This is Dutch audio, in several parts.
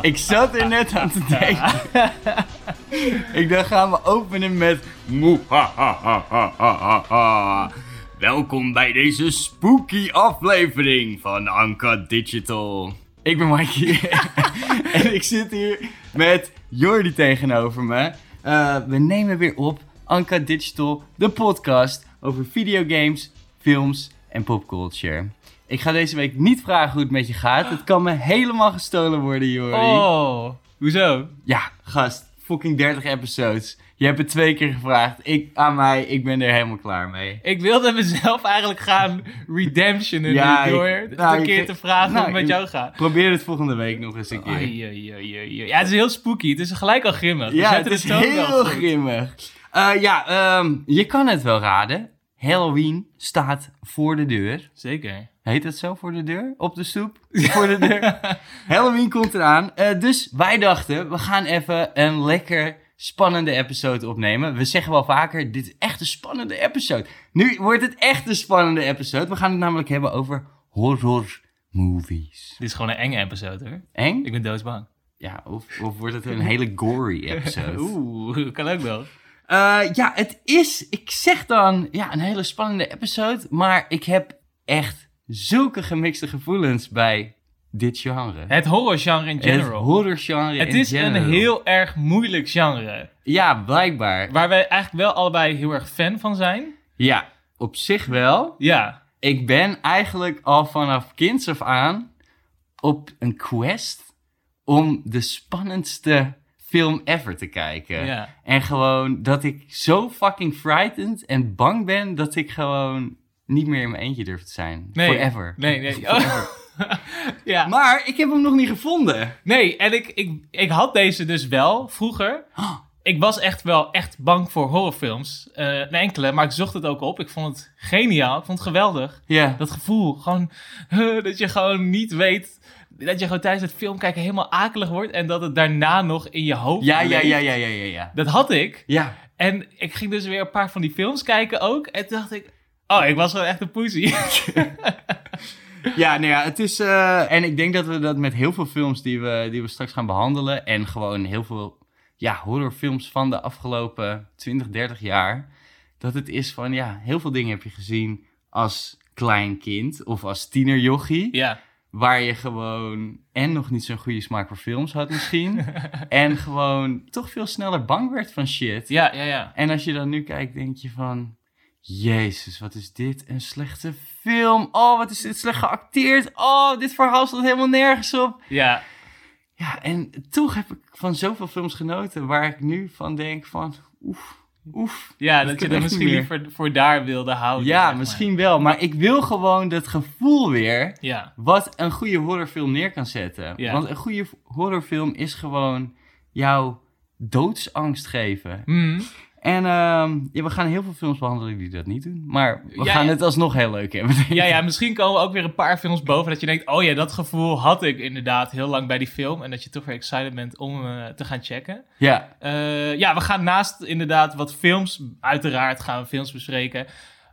Ik zat er net aan te denken. ik dacht, gaan we openen met... Welkom bij deze spooky aflevering van Anka Digital. Ik ben Mikey en ik zit hier met Jordi tegenover me. Eh, we nemen weer op Anka Digital, de podcast over videogames, films en popculture. Ik ga deze week niet vragen hoe het met je gaat. Het kan me helemaal gestolen worden, Jordi. Oh, hoezo? Ja, gast, fucking 30 episodes. Je hebt het twee keer gevraagd. Ik, aan mij, ik ben er helemaal klaar mee. Ik wilde mezelf eigenlijk gaan redemptionen Ja, nu door ik- nou, een keer ik- te vragen nou, hoe het met jou gaat. Probeer het volgende week nog eens een keer. Ja, het is heel spooky. Het is gelijk al grimmig. Ja, het is heel grimmig. Eh, ja, ehm, je kan het wel raden. Halloween staat voor de deur. Zeker. Heet het zo voor de deur? Op de stoep? Voor de deur. Halloween komt eraan. Eh, dus wij dachten, we gaan even een lekker spannende episode opnemen. We zeggen wel vaker, dit is echt een spannende episode. Nu wordt het echt een spannende episode. We gaan het namelijk hebben over horror movies. Dit is gewoon een enge episode hoor. Eng? Ik ben doodsbang. Ja, of, of wordt het een hele gory episode? Oeh, kan ook wel. Eh, ja, het is, ik zeg dan, ja, een hele spannende episode. Maar ik heb echt zulke gemixte gevoelens bij dit genre. Het horrorgenre in Het general. horrorgenre Het is een heel erg moeilijk genre. Ja, blijkbaar. Waar wij eigenlijk wel allebei heel erg fan van zijn. Ja, op zich wel. Ja. Ik ben eigenlijk al vanaf kinds af aan op een quest om de spannendste film ever te kijken. Ja. En gewoon dat ik zo fucking frightened en bang ben dat ik gewoon niet meer in mijn eentje durf te zijn. Nee. Forever. Nee, nee. Ja. Maar ik heb hem nog niet gevonden. Nee, en ik, ik, ik had deze dus wel vroeger. Ik was echt wel echt bang voor horrorfilms. Eh een enkele, maar ik zocht het ook op. Ik vond het geniaal. Ik vond het geweldig. Dat gevoel, gewoon dat je gewoon niet weet... Dat je gewoon tijdens het film kijken helemaal akelig wordt... en dat het daarna nog in je hoofd Ja, ja, ja, ja, ja, ja, ja. Dat had ik. Ja. En ik ging dus weer een paar van die films kijken ook. En toen dacht ik... Oh, ik was gewoon echt een poesie. Ja, nou ja, het is. eh, en ik denk dat we dat met heel veel films die we, die we straks gaan behandelen. En gewoon heel veel ja, horrorfilms van de afgelopen 20, 30 jaar. Dat het is van ja, heel veel dingen heb je gezien als klein kind of als tienerjochie. ja. Waar je gewoon en nog niet zo'n goede smaak voor films had misschien. en gewoon toch veel sneller bang werd van shit. Ja, ja, ja. En als je dan nu kijkt, denk je van... Jezus, wat is dit een slechte film. Oh, wat is dit slecht geacteerd. Oh, dit verhaal staat helemaal nergens op. Ja, Ja, en toch heb ik van zoveel films genoten... waar ik nu van denk van... Oef, oef. ja Dat je er misschien liever voor daar wilde houden. Ja, maar. misschien wel. Maar ik wil gewoon dat gevoel weer... Ja, wat een goede horrorfilm neer kan zetten. Ja. Want een goede horrorfilm is gewoon jouw doodsangst geven. Mhm. En ehm, ja, we gaan heel veel films behandelen die dat niet doen. Maar we Ja, gaan ja. het alsnog heel leuk hebben. ja, ja, misschien komen ook weer een paar films boven dat je denkt, oh ja, dat gevoel had ik inderdaad heel lang bij die film. En dat je toch weer excited bent om eh, te gaan checken. Ja, Eh, ja, we gaan naast inderdaad wat films, uiteraard gaan we films bespreken.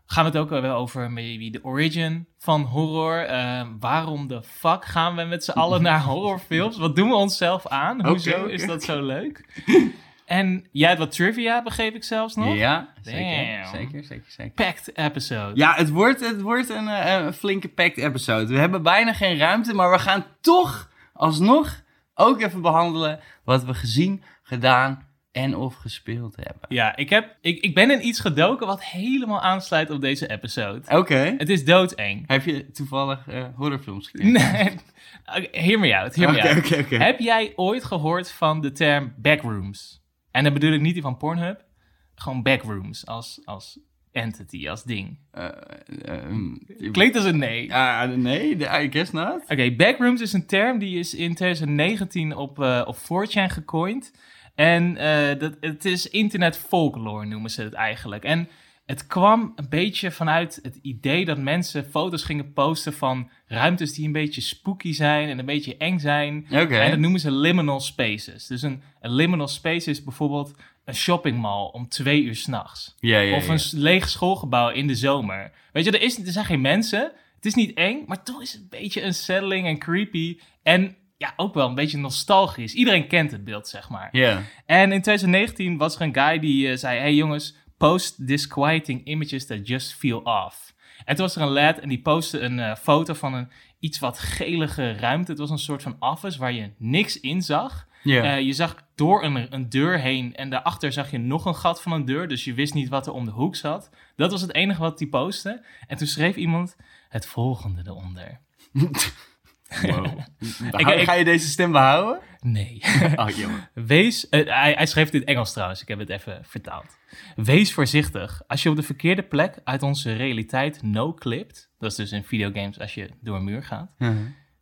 Gaan we het ook wel over maybe de origin van horror. Eh, waarom de fuck gaan we met z'n allen naar horrorfilms? Wat doen we onszelf aan? Hoezo is dat zo leuk? En jij hebt wat trivia, begreep ik zelfs nog. ja zeker, zeker, zeker, zeker. Packed episode. Ja, het wordt, het wordt een, eh, een flinke packed episode. We hebben bijna geen ruimte, maar we gaan toch alsnog ook even behandelen wat we gezien, gedaan en of gespeeld hebben. Ja, ik, heb, ik, ik ben in iets gedoken wat helemaal aansluit op deze episode. Oké. Het is doodeng. Heb je toevallig eh, horrorfilms gekeken? Nee, hear me out, hear me out. Heb jij ooit gehoord van de term backrooms? En dan bedoel ik niet die van Pornhub. Gewoon backrooms als, als entity, als ding. Eh, ehm, Klinkt als een nee. Ah, nee, I guess not. Oké, backrooms is een term die is in 2019 op, eh op 4chan gecoind. En eh, dat, het is internet folklore noemen ze het eigenlijk. En het kwam een beetje vanuit het idee dat mensen foto's gingen posten van ruimtes die een beetje spooky zijn en een beetje eng zijn. En dat noemen ze liminal spaces. Dus een, een liminal space is bijvoorbeeld een shoppingmall om twee uur s'nachts. Ja, ja, Of een leeg schoolgebouw in de zomer. Weet je, er, is, er zijn geen mensen. Het is niet eng, maar toch is het een beetje unsettling en creepy. En ja, ook wel een beetje nostalgisch. Iedereen kent het beeld, zeg maar. Ja. En in 2019 was er een guy die eh, zei: Hey jongens, post disquieting images that just feel off. En toen was er een lad en die postte een eh, foto van een iets wat gelige ruimte. Het was een soort van office waar je niks in zag. Eh, je zag door een, een deur heen en daarachter zag je nog een gat van een deur. Dus je wist niet wat er om de hoek zat. Dat was het enige wat hij postte. En toen schreef iemand het volgende eronder. Wow. Ik- Ga je deze stem behouden? Nee. Oh, jongen. Wees, eh, hij, hij schreef dit in Engels trouwens, ik heb het even vertaald. Wees voorzichtig. Als je op de verkeerde plek uit onze realiteit no-clipt, dat is dus in videogames als je door een muur gaat,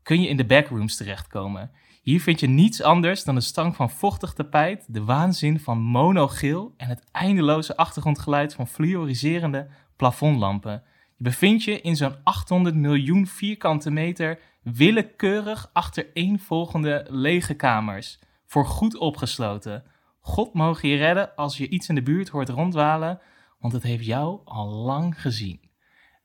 kun je in de backrooms terechtkomen. Hier vind je niets anders dan de stank van vochtig tapijt, de waanzin van monogeel en het eindeloze achtergrondgeluid van fluoriserende plafondlampen. Je bevindt je in zo'n 800 miljoen vierkante meter willekeurig achtereenvolgende lege kamers, voor goed opgesloten. God mogen je redden als je iets in de buurt hoort rondwalen, want het heeft jou al lang gezien.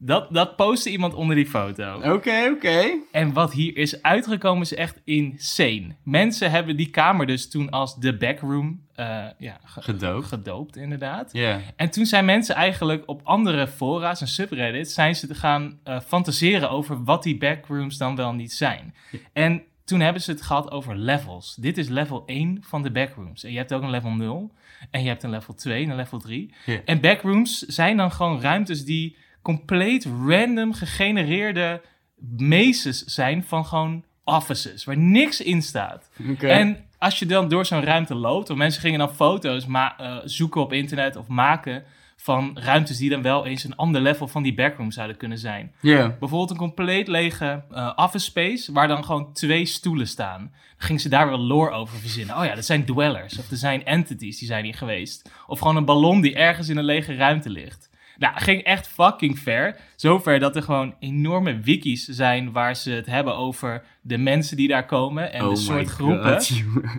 Dat, dat postte iemand onder die foto. Oké, oké. En wat hier is uitgekomen is echt insane. Mensen hebben die kamer dus toen als de backroom eh, ja, ge- Gedoopt. gedoopt, inderdaad. Ja. En toen zijn mensen eigenlijk op andere fora's en subreddits... zijn ze te gaan eh, fantaseren over wat die backrooms dan wel niet zijn. En toen hebben ze het gehad over levels. Dit is level 1 van de backrooms. En je hebt ook een level 0. En je hebt een level 2 en een level 3. Ja. En backrooms zijn dan gewoon ruimtes die compleet random gegenereerde mazes zijn van gewoon offices, waar niks in staat. En als je dan door zo'n ruimte loopt, want mensen gingen dan foto's ma- eh, zoeken op internet of maken van ruimtes die dan wel eens een ander level van die backroom zouden kunnen zijn. Ja. Bijvoorbeeld een compleet lege eh, office space waar dan gewoon twee stoelen staan. Dan gingen ze daar wel lore over verzinnen. Oh ja, dat zijn dwellers of er zijn entities die zijn hier geweest. Of gewoon een ballon die ergens in een lege ruimte ligt. Nou, ging echt fucking ver. Zover dat er gewoon enorme wikis zijn waar ze het hebben over de mensen die daar komen en oh de my soort groepen. God.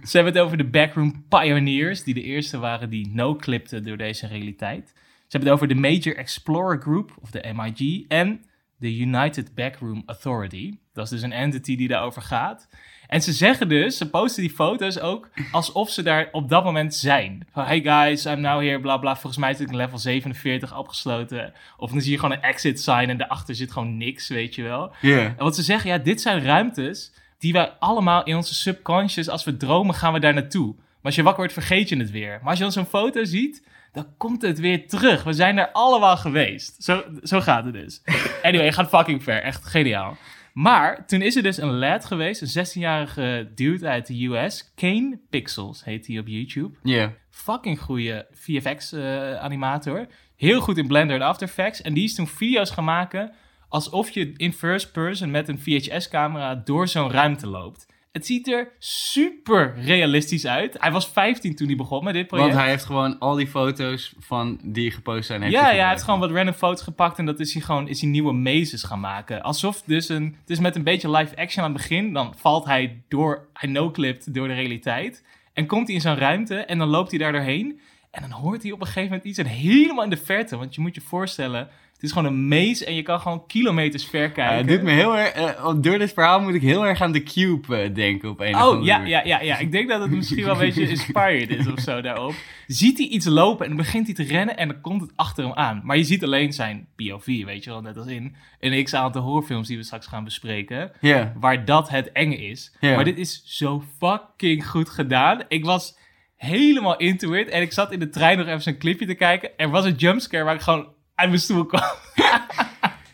Ze hebben het over de backroom pioneers, die de eerste waren die no-clipten door deze realiteit. Ze hebben het over de Major Explorer Group, of de MIG, en de United Backroom Authority. Dat is dus een entity die daarover gaat. En ze zeggen dus, ze posten die foto's ook alsof ze daar op dat moment zijn. Van, hey guys, I'm now here, bla bla. Volgens mij zit ik in level 47 opgesloten. Of dan zie je gewoon een exit sign en daarachter zit gewoon niks, weet je wel. Ja. En wat ze zeggen, ja, dit zijn ruimtes die wij allemaal in onze subconscious, als we dromen, gaan we daar naartoe. Maar als je wakker wordt, vergeet je het weer. Maar als je dan zo'n foto ziet, dan komt het weer terug. We zijn daar allemaal geweest. Zo, zo gaat het dus. Anyway, gaat fucking ver. Echt geniaal. Maar toen is er dus een lad geweest, een 16-jarige dude uit de US. Kane Pixels heet hij op YouTube Ja. fucking goede VFX-animator. Heel goed in Blender en After Effects. En die is toen video's gaan maken alsof je in first person met een VHS-camera door zo'n ruimte loopt. Het ziet er super realistisch uit. Hij was 15 toen hij begon met dit project. Want hij heeft gewoon al die foto's van die gepost zijn. Heeft ja, hij ja, hij heeft gewoon wat random foto's gepakt en dat is hij gewoon is hij nieuwe mazes gaan maken. Alsof dus een, het is met een beetje live action aan het begin, dan valt hij door, hij no-clipt door de realiteit en komt hij in zo'n ruimte en dan loopt hij daar doorheen en dan hoort hij op een gegeven moment iets en helemaal in de verte, want je moet je voorstellen, het is gewoon een maze en je kan gewoon kilometers ver kijken. het doet me heel erg, eh, door dit verhaal moet ik heel erg aan The Cube eh, denken op een of Oh, andere ja, manier. ja, ja, ja. Ik denk dat het misschien wel een beetje inspired is of zo daarop. Ziet hij iets lopen en dan begint hij te rennen en dan komt het achter hem aan. Maar je ziet alleen zijn POV, weet je wel, net als in een x-aantal horrorfilms die we straks gaan bespreken. Waar dat het enge is. Maar dit is zo fucking goed gedaan. Ik was helemaal into it en ik zat in de trein nog even zo'n clipje te kijken. Er was een jumpscare waar ik gewoon uit mijn stoel kwam.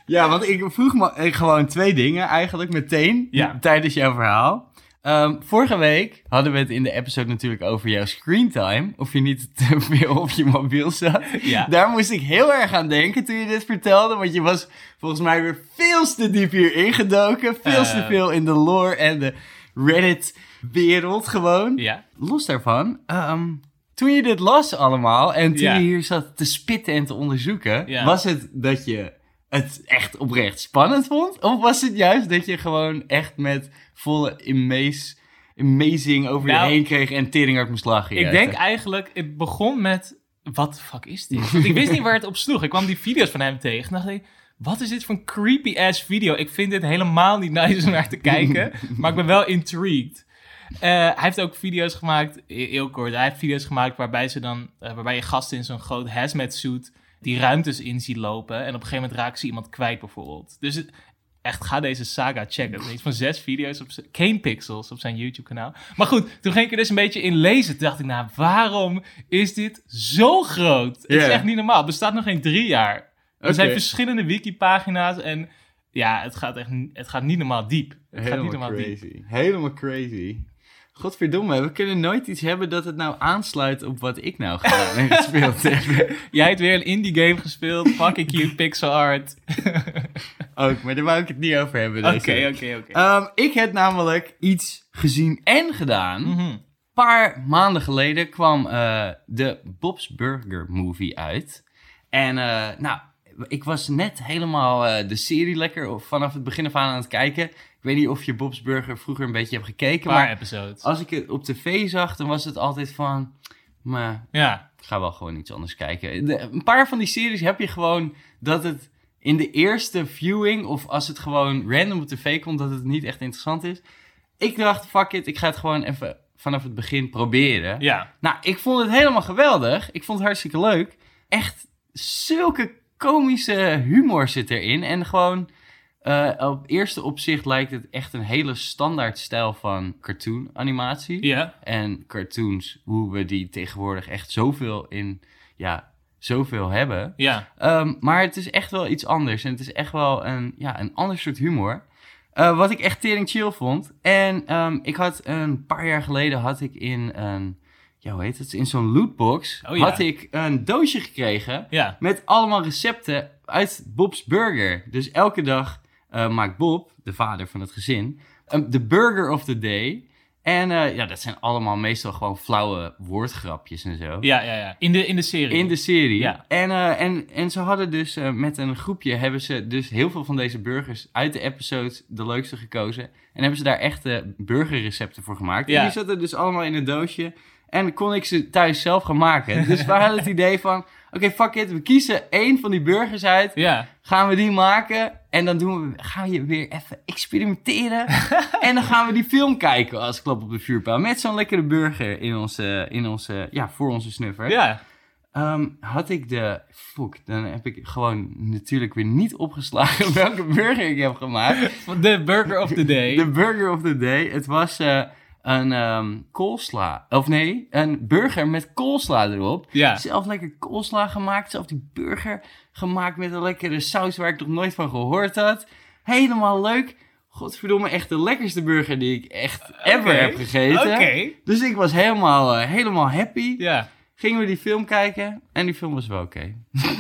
Ja, want ik vroeg me gewoon twee dingen eigenlijk meteen Ja. tijdens jouw verhaal. Ehm, vorige week hadden we het in de episode natuurlijk over jouw screentime. Of je niet te veel op je mobiel zat. Ja. Daar moest ik heel erg aan denken toen je dit vertelde. Want je was volgens mij weer veel te diep hier ingedoken. Veel te Eh. veel in de lore en de Reddit-wereld gewoon. Ja. Los daarvan, ehm, toen je dit las allemaal en toen Ja. je hier zat te spitten en te onderzoeken, Ja. was het dat je het echt oprecht spannend vond? Of was het juist dat je gewoon echt met volle amazing over Nou, je heen kreeg en teringhard moest lachen? Ik juist? denk eigenlijk, het begon met, wat de fuck is dit? Ik wist niet waar het op sloeg. Ik kwam die video's van hem tegen en dacht ik, wat is dit voor een creepy-ass video? Ik vind dit helemaal niet nice om naar te kijken, maar ik ben wel intrigued. Eh, hij heeft ook video's gemaakt, he- heel kort, hij heeft video's gemaakt waarbij, ze dan, eh, waarbij je gasten in zo'n groot hazmat suit die ruimtes in ziet lopen. En op een gegeven moment raken ze iemand kwijt bijvoorbeeld. Dus het- echt, ga deze saga checken. Het is van zes video's op z- Kane Pixels op zijn YouTube kanaal. Maar goed, toen ging ik er dus een beetje in lezen. Toen dacht ik, nou, waarom is dit zo groot? Het is echt niet normaal. Het bestaat nog geen drie jaar. Er zijn verschillende wikipagina's en ja, het gaat echt het gaat niet normaal diep. Het gaat niet Helemaal normaal diep. crazy. Helemaal crazy. Godverdomme, we kunnen nooit iets hebben dat het nou aansluit op wat ik nou gedaan gespeeld heb. Jij hebt weer een indie game gespeeld. Fucking cute pixel art. Ook, maar daar wou ik het niet over hebben. Oké, oké, oké. Ehm, ik heb namelijk iets gezien en gedaan. Mhm. Een paar maanden geleden kwam eh, de Bob's Burger movie uit. En eh, nou, ik was net helemaal eh, de serie lekker vanaf het begin af aan aan het kijken. Ik weet niet of je Bob's Burger vroeger een beetje hebt gekeken, maar episodes. als ik het op tv zag, dan was het altijd van... Maar Ja, ik ga wel gewoon iets anders kijken. De- een paar van die series heb je gewoon dat het in de eerste viewing... of als het gewoon random op tv komt, dat het niet echt interessant is. Ik dacht, fuck it, ik ga het gewoon even vanaf het begin proberen. ja. Nou, ik vond het helemaal geweldig. Ik vond het hartstikke leuk. Echt zulke komische humor zit erin. En gewoon, eh, op eerste opzicht lijkt het echt een hele standaard stijl van cartoon animatie. Ja. En cartoons, hoe we die tegenwoordig echt zoveel in, ja, zoveel hebben. Ja. Ehm, maar het is echt wel iets anders. En het is echt wel een, ja, een ander soort humor. Eh, wat ik echt tering chill vond. En ehm, ik had een paar jaar geleden had ik in een, ja hoe heet het, in zo'n lootbox Oh ja. had ik een doosje gekregen Ja. met allemaal recepten uit Bob's Burger. Dus elke dag eh, maakt Bob, de vader van het gezin, um, de burger of the day. En eh, ja, dat zijn allemaal meestal gewoon flauwe woordgrapjes en zo. Ja, ja, ja. In de, in de serie. In de serie. Ja. En, eh, en, en ze hadden dus met een groepje hebben ze dus heel veel van deze burgers uit de episodes de leukste gekozen. En hebben ze daar echte burgerrecepten voor gemaakt. Ja. En die zaten dus allemaal in een doosje. En kon ik ze thuis zelf gaan maken. Dus we hadden het idee van, oké, fuck it, we kiezen één van die burgers uit. Ja. Gaan we die maken en dan doen we, gaan we weer even experimenteren. en dan gaan we die film kijken als klap op de vuurpijl. Met zo'n lekkere burger in onze, in onze, ja, voor onze snuffer. Ja. Ehm, had ik de. Fuck, dan heb ik gewoon natuurlijk weer niet opgeslagen welke burger ik heb gemaakt. De burger of the day. De burger of the day. Het was eh, een ehm koolsla. Of nee, een burger met koolsla erop. Ja. Zelf lekker koolsla gemaakt. Zelf die burger gemaakt met een lekkere saus waar ik nog nooit van gehoord had. Helemaal leuk. Godverdomme, echt de lekkerste burger die ik echt ever heb gegeten. Oké. Dus ik was helemaal, eh, helemaal happy. Ja. Gingen we die film kijken en die film was wel oké.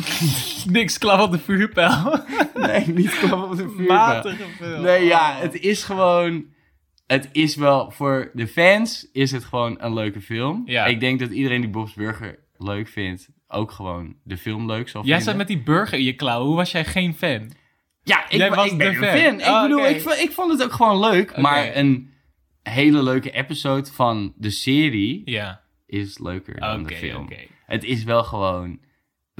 Niks klap op de vuurpijl. Nee, niet klap op de vuur. Matige film. Nee, ja, het is gewoon... Het is wel, voor de fans is het gewoon een leuke film. Ja. Ik denk dat iedereen die Bob's Burger leuk vindt, ook gewoon de film leuk zal Jij vinden. zat met die burger in je klauw. Hoe was jij geen fan? Ja, ik, Jij wa- was ik ben de een fan. fan. Ik Oh, bedoel, ik, vo- ik vond het ook gewoon leuk. Maar een hele leuke episode van de serie Ja. is leuker dan de film. Het is wel gewoon,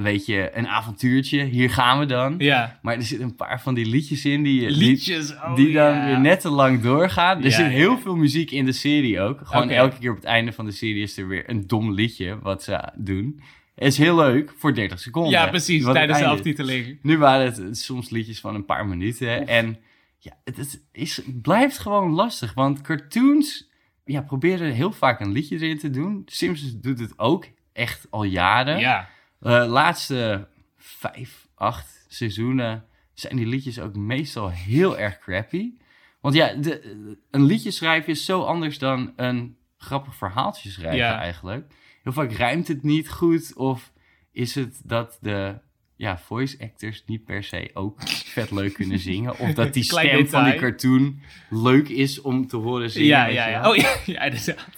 weet je, een avontuurtje. Hier gaan we dan. Ja. Maar er zitten een paar van die liedjes in die, die, Liedjes. Oh, die dan ja. weer net te lang doorgaan. Er Ja, zit ja. heel veel muziek in de serie ook. Gewoon elke keer op het einde van de serie is er weer een dom liedje wat ze doen. Het is heel leuk voor 30 seconden. Ja, precies. Tijdens de aftiteling. Nu waren het soms liedjes van een paar minuten. En ja, het, het is, het blijft gewoon lastig. Want cartoons ja, proberen heel vaak een liedje erin te doen. Simpsons doet het ook echt al jaren. Ja. Eh, laatste vijf, acht seizoenen zijn die liedjes ook meestal heel erg crappy. Want ja, de, een liedje schrijven is zo anders dan een grappig verhaaltje schrijven Ja. eigenlijk. Heel vaak rijmt het niet goed of is het dat de ja, voice actors niet per se ook vet leuk kunnen zingen. Of dat die stem van die cartoon leuk is om te horen zingen. Ja, ja, ja. Oh ja, ja, inderdaad.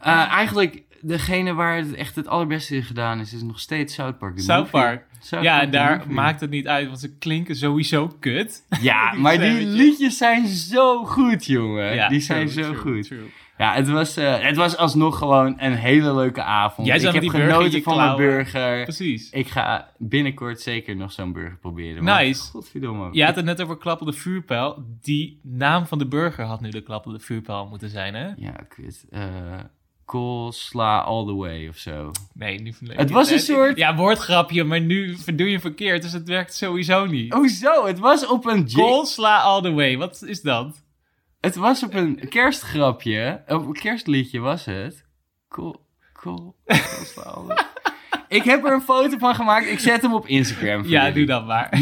Eh, eigenlijk, degene waar het echt het allerbeste in gedaan is, is nog steeds South Park. de South movie. Park. South Ja, Park, en de daar movie. maakt het niet uit, want ze klinken sowieso kut. Ja, Die maar die liedjes zijn zo goed, jongen. Ja, die zijn true, zo true, goed. true. Ja, het was, eh, het was alsnog gewoon een hele leuke avond. Jij ik heb genoten van mijn klauwen. burger. Precies. Ik ga binnenkort zeker nog zo'n burger proberen. want Nice. Godverdomme. Je had het net over klappende vuurpijl. Die naam van de burger had nu de klappende vuurpijl moeten zijn, hè? Ja, kut. Eh coleslaw all the way of zo. Nee, nu Het was een soort- Ja, woordgrapje, maar nu doe je verkeerd, dus het werkt sowieso niet. Hoezo? Het was op een... Coleslaw all the way, wat is dat? Het was op een kerstgrapje. Op een kerstliedje was het. Cool, cool. coleslaw all the way. Ik heb er een foto van gemaakt. Ik zet hem op Instagram. voor Ja, jullie. doe dat maar.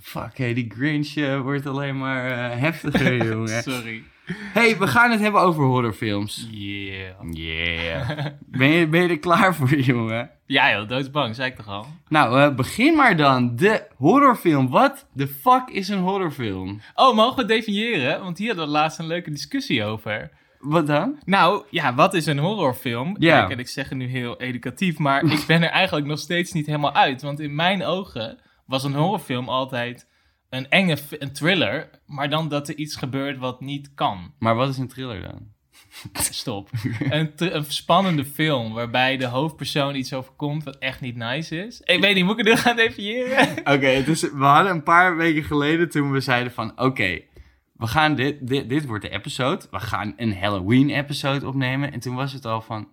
Fuck, hé, die Grinch eh, wordt alleen maar eh, heftiger, jongen. Sorry. Hey, we gaan het hebben over horrorfilms. Yeah. Yeah. Ben je, ben je er klaar voor, jongen? Ja joh, doodsbang, zei ik toch al. Nou, eh, begin maar dan. De horrorfilm. Wat de fuck is een horrorfilm? Oh, mogen we definiëren? Want hier hadden we laatst een leuke discussie over. Wat dan? Nou, ja, wat is een horrorfilm? Ja. Kijk, en ik zeg het nu heel educatief, maar ik ben er eigenlijk nog steeds niet helemaal uit. Want in mijn ogen was een horrorfilm altijd een enge een thriller, maar dan dat er iets gebeurt wat niet kan. Maar wat is een thriller dan? Stop. een, een spannende film waarbij de hoofdpersoon iets overkomt wat echt niet nice is. Ik weet niet, moet ik het nu gaan definiëren? Oké, is we hadden een paar weken geleden toen we zeiden van... Oké, we gaan dit, dit... Dit wordt de episode. We gaan een Halloween-episode opnemen. En toen was het al van...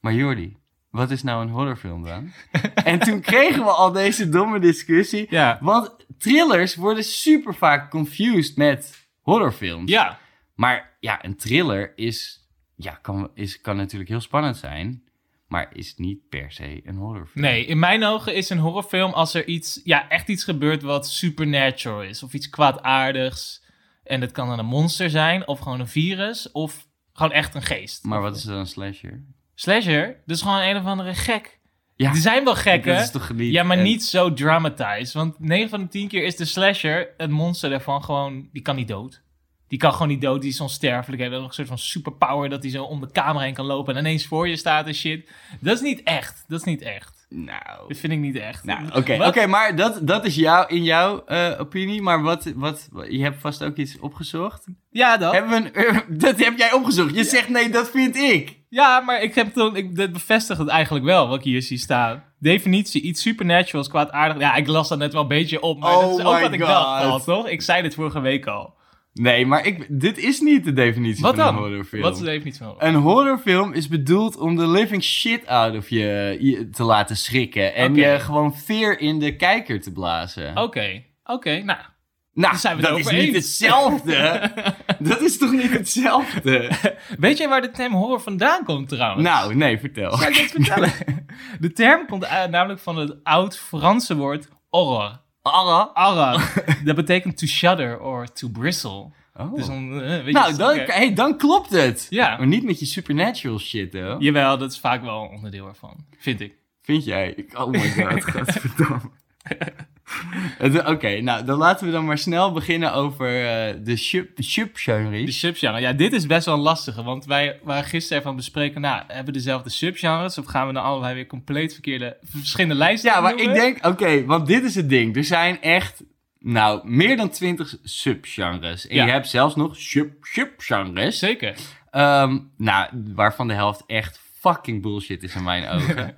Maar Jordi, wat is nou een horrorfilm dan? en toen kregen we al deze domme discussie. ja. Want thrillers worden super vaak confused met horrorfilms. Ja, Maar ja, een thriller is, ja, kan, is, kan natuurlijk heel spannend zijn, maar is niet per se een horrorfilm. Nee, in mijn ogen is een horrorfilm als er iets, ja, echt iets gebeurt wat supernatural is. Of iets kwaadaardigs. En dat kan dan een monster zijn, of gewoon een virus, of gewoon echt een geest. Maar wat is dan een slasher? Slasher, dus gewoon een of andere gek. Ja, Er zijn wel gekken. dat is toch niet... Ja, maar niet zo dramatized. Want 9 van de 10 keer is de slasher, het monster daarvan gewoon, die kan niet dood. Die kan gewoon niet dood, die is onsterfelijk. Heeft nog een soort van superpower dat hij zo om de kamer heen kan lopen en ineens voor je staat en shit. Dat is niet echt. Dat is niet echt. Nou... Dat vind ik niet echt. Nou, oké, oké, maar dat, dat is jou, in jouw eh, opinie. Maar wat, wat, je hebt vast ook iets opgezocht. Ja, dat. Hebben we een, dat heb jij opgezocht. Je zegt nee, dat vind ik. Ja, maar ik heb toen, ik, dat bevestigt het eigenlijk wel, wat ik hier zie staan. Definitie, iets supernaturals, kwaadaardig. Ja, ik las dat net wel een beetje op, maar Oh dat is ook my wat ik dacht al, toch? Ik zei dit vorige week al. Nee, maar ik, dit is niet de definitie Wat van dan? een horrorfilm. Wat is de definitie van Een horrorfilm is bedoeld om de living shit out of je, je te laten schrikken. En je gewoon veer in de kijker te blazen. Oké, oké, nou. Nou, zijn we dat is niet hetzelfde. dat is toch niet hetzelfde? Weet jij waar de term horror vandaan komt trouwens? nou, nee, vertel. Zal ik het vertellen? De term komt uit- namelijk van het oud-Franse woord horror. Alla. Horror. dat betekent to shudder or to bristle. Oh. Dus dan, eh, nou, dan, oké. hey, dan klopt het. Ja. Maar niet met je supernatural shit, hoor. Jawel, dat is vaak wel een onderdeel ervan. Vind ik. Vind jij? Ik- Oh my god, godverdamme. Oké, nou, dan laten we dan maar snel beginnen over eh, de sub- De subgenres. subgenre. Ja, dit is best wel een lastige. Want wij waren gisteren even aan het bespreken. Nou, hebben we dezelfde subgenres? Of gaan we dan allebei weer compleet verkeerde, verschillende lijsten Ja, maar ik denk, oké, want dit is het ding. Er zijn echt, nou, meer dan twintig subgenres. En Ja. je hebt zelfs nog sub subgenres. Zeker. Ehm, nou, waarvan de helft echt fucking bullshit is in mijn ogen.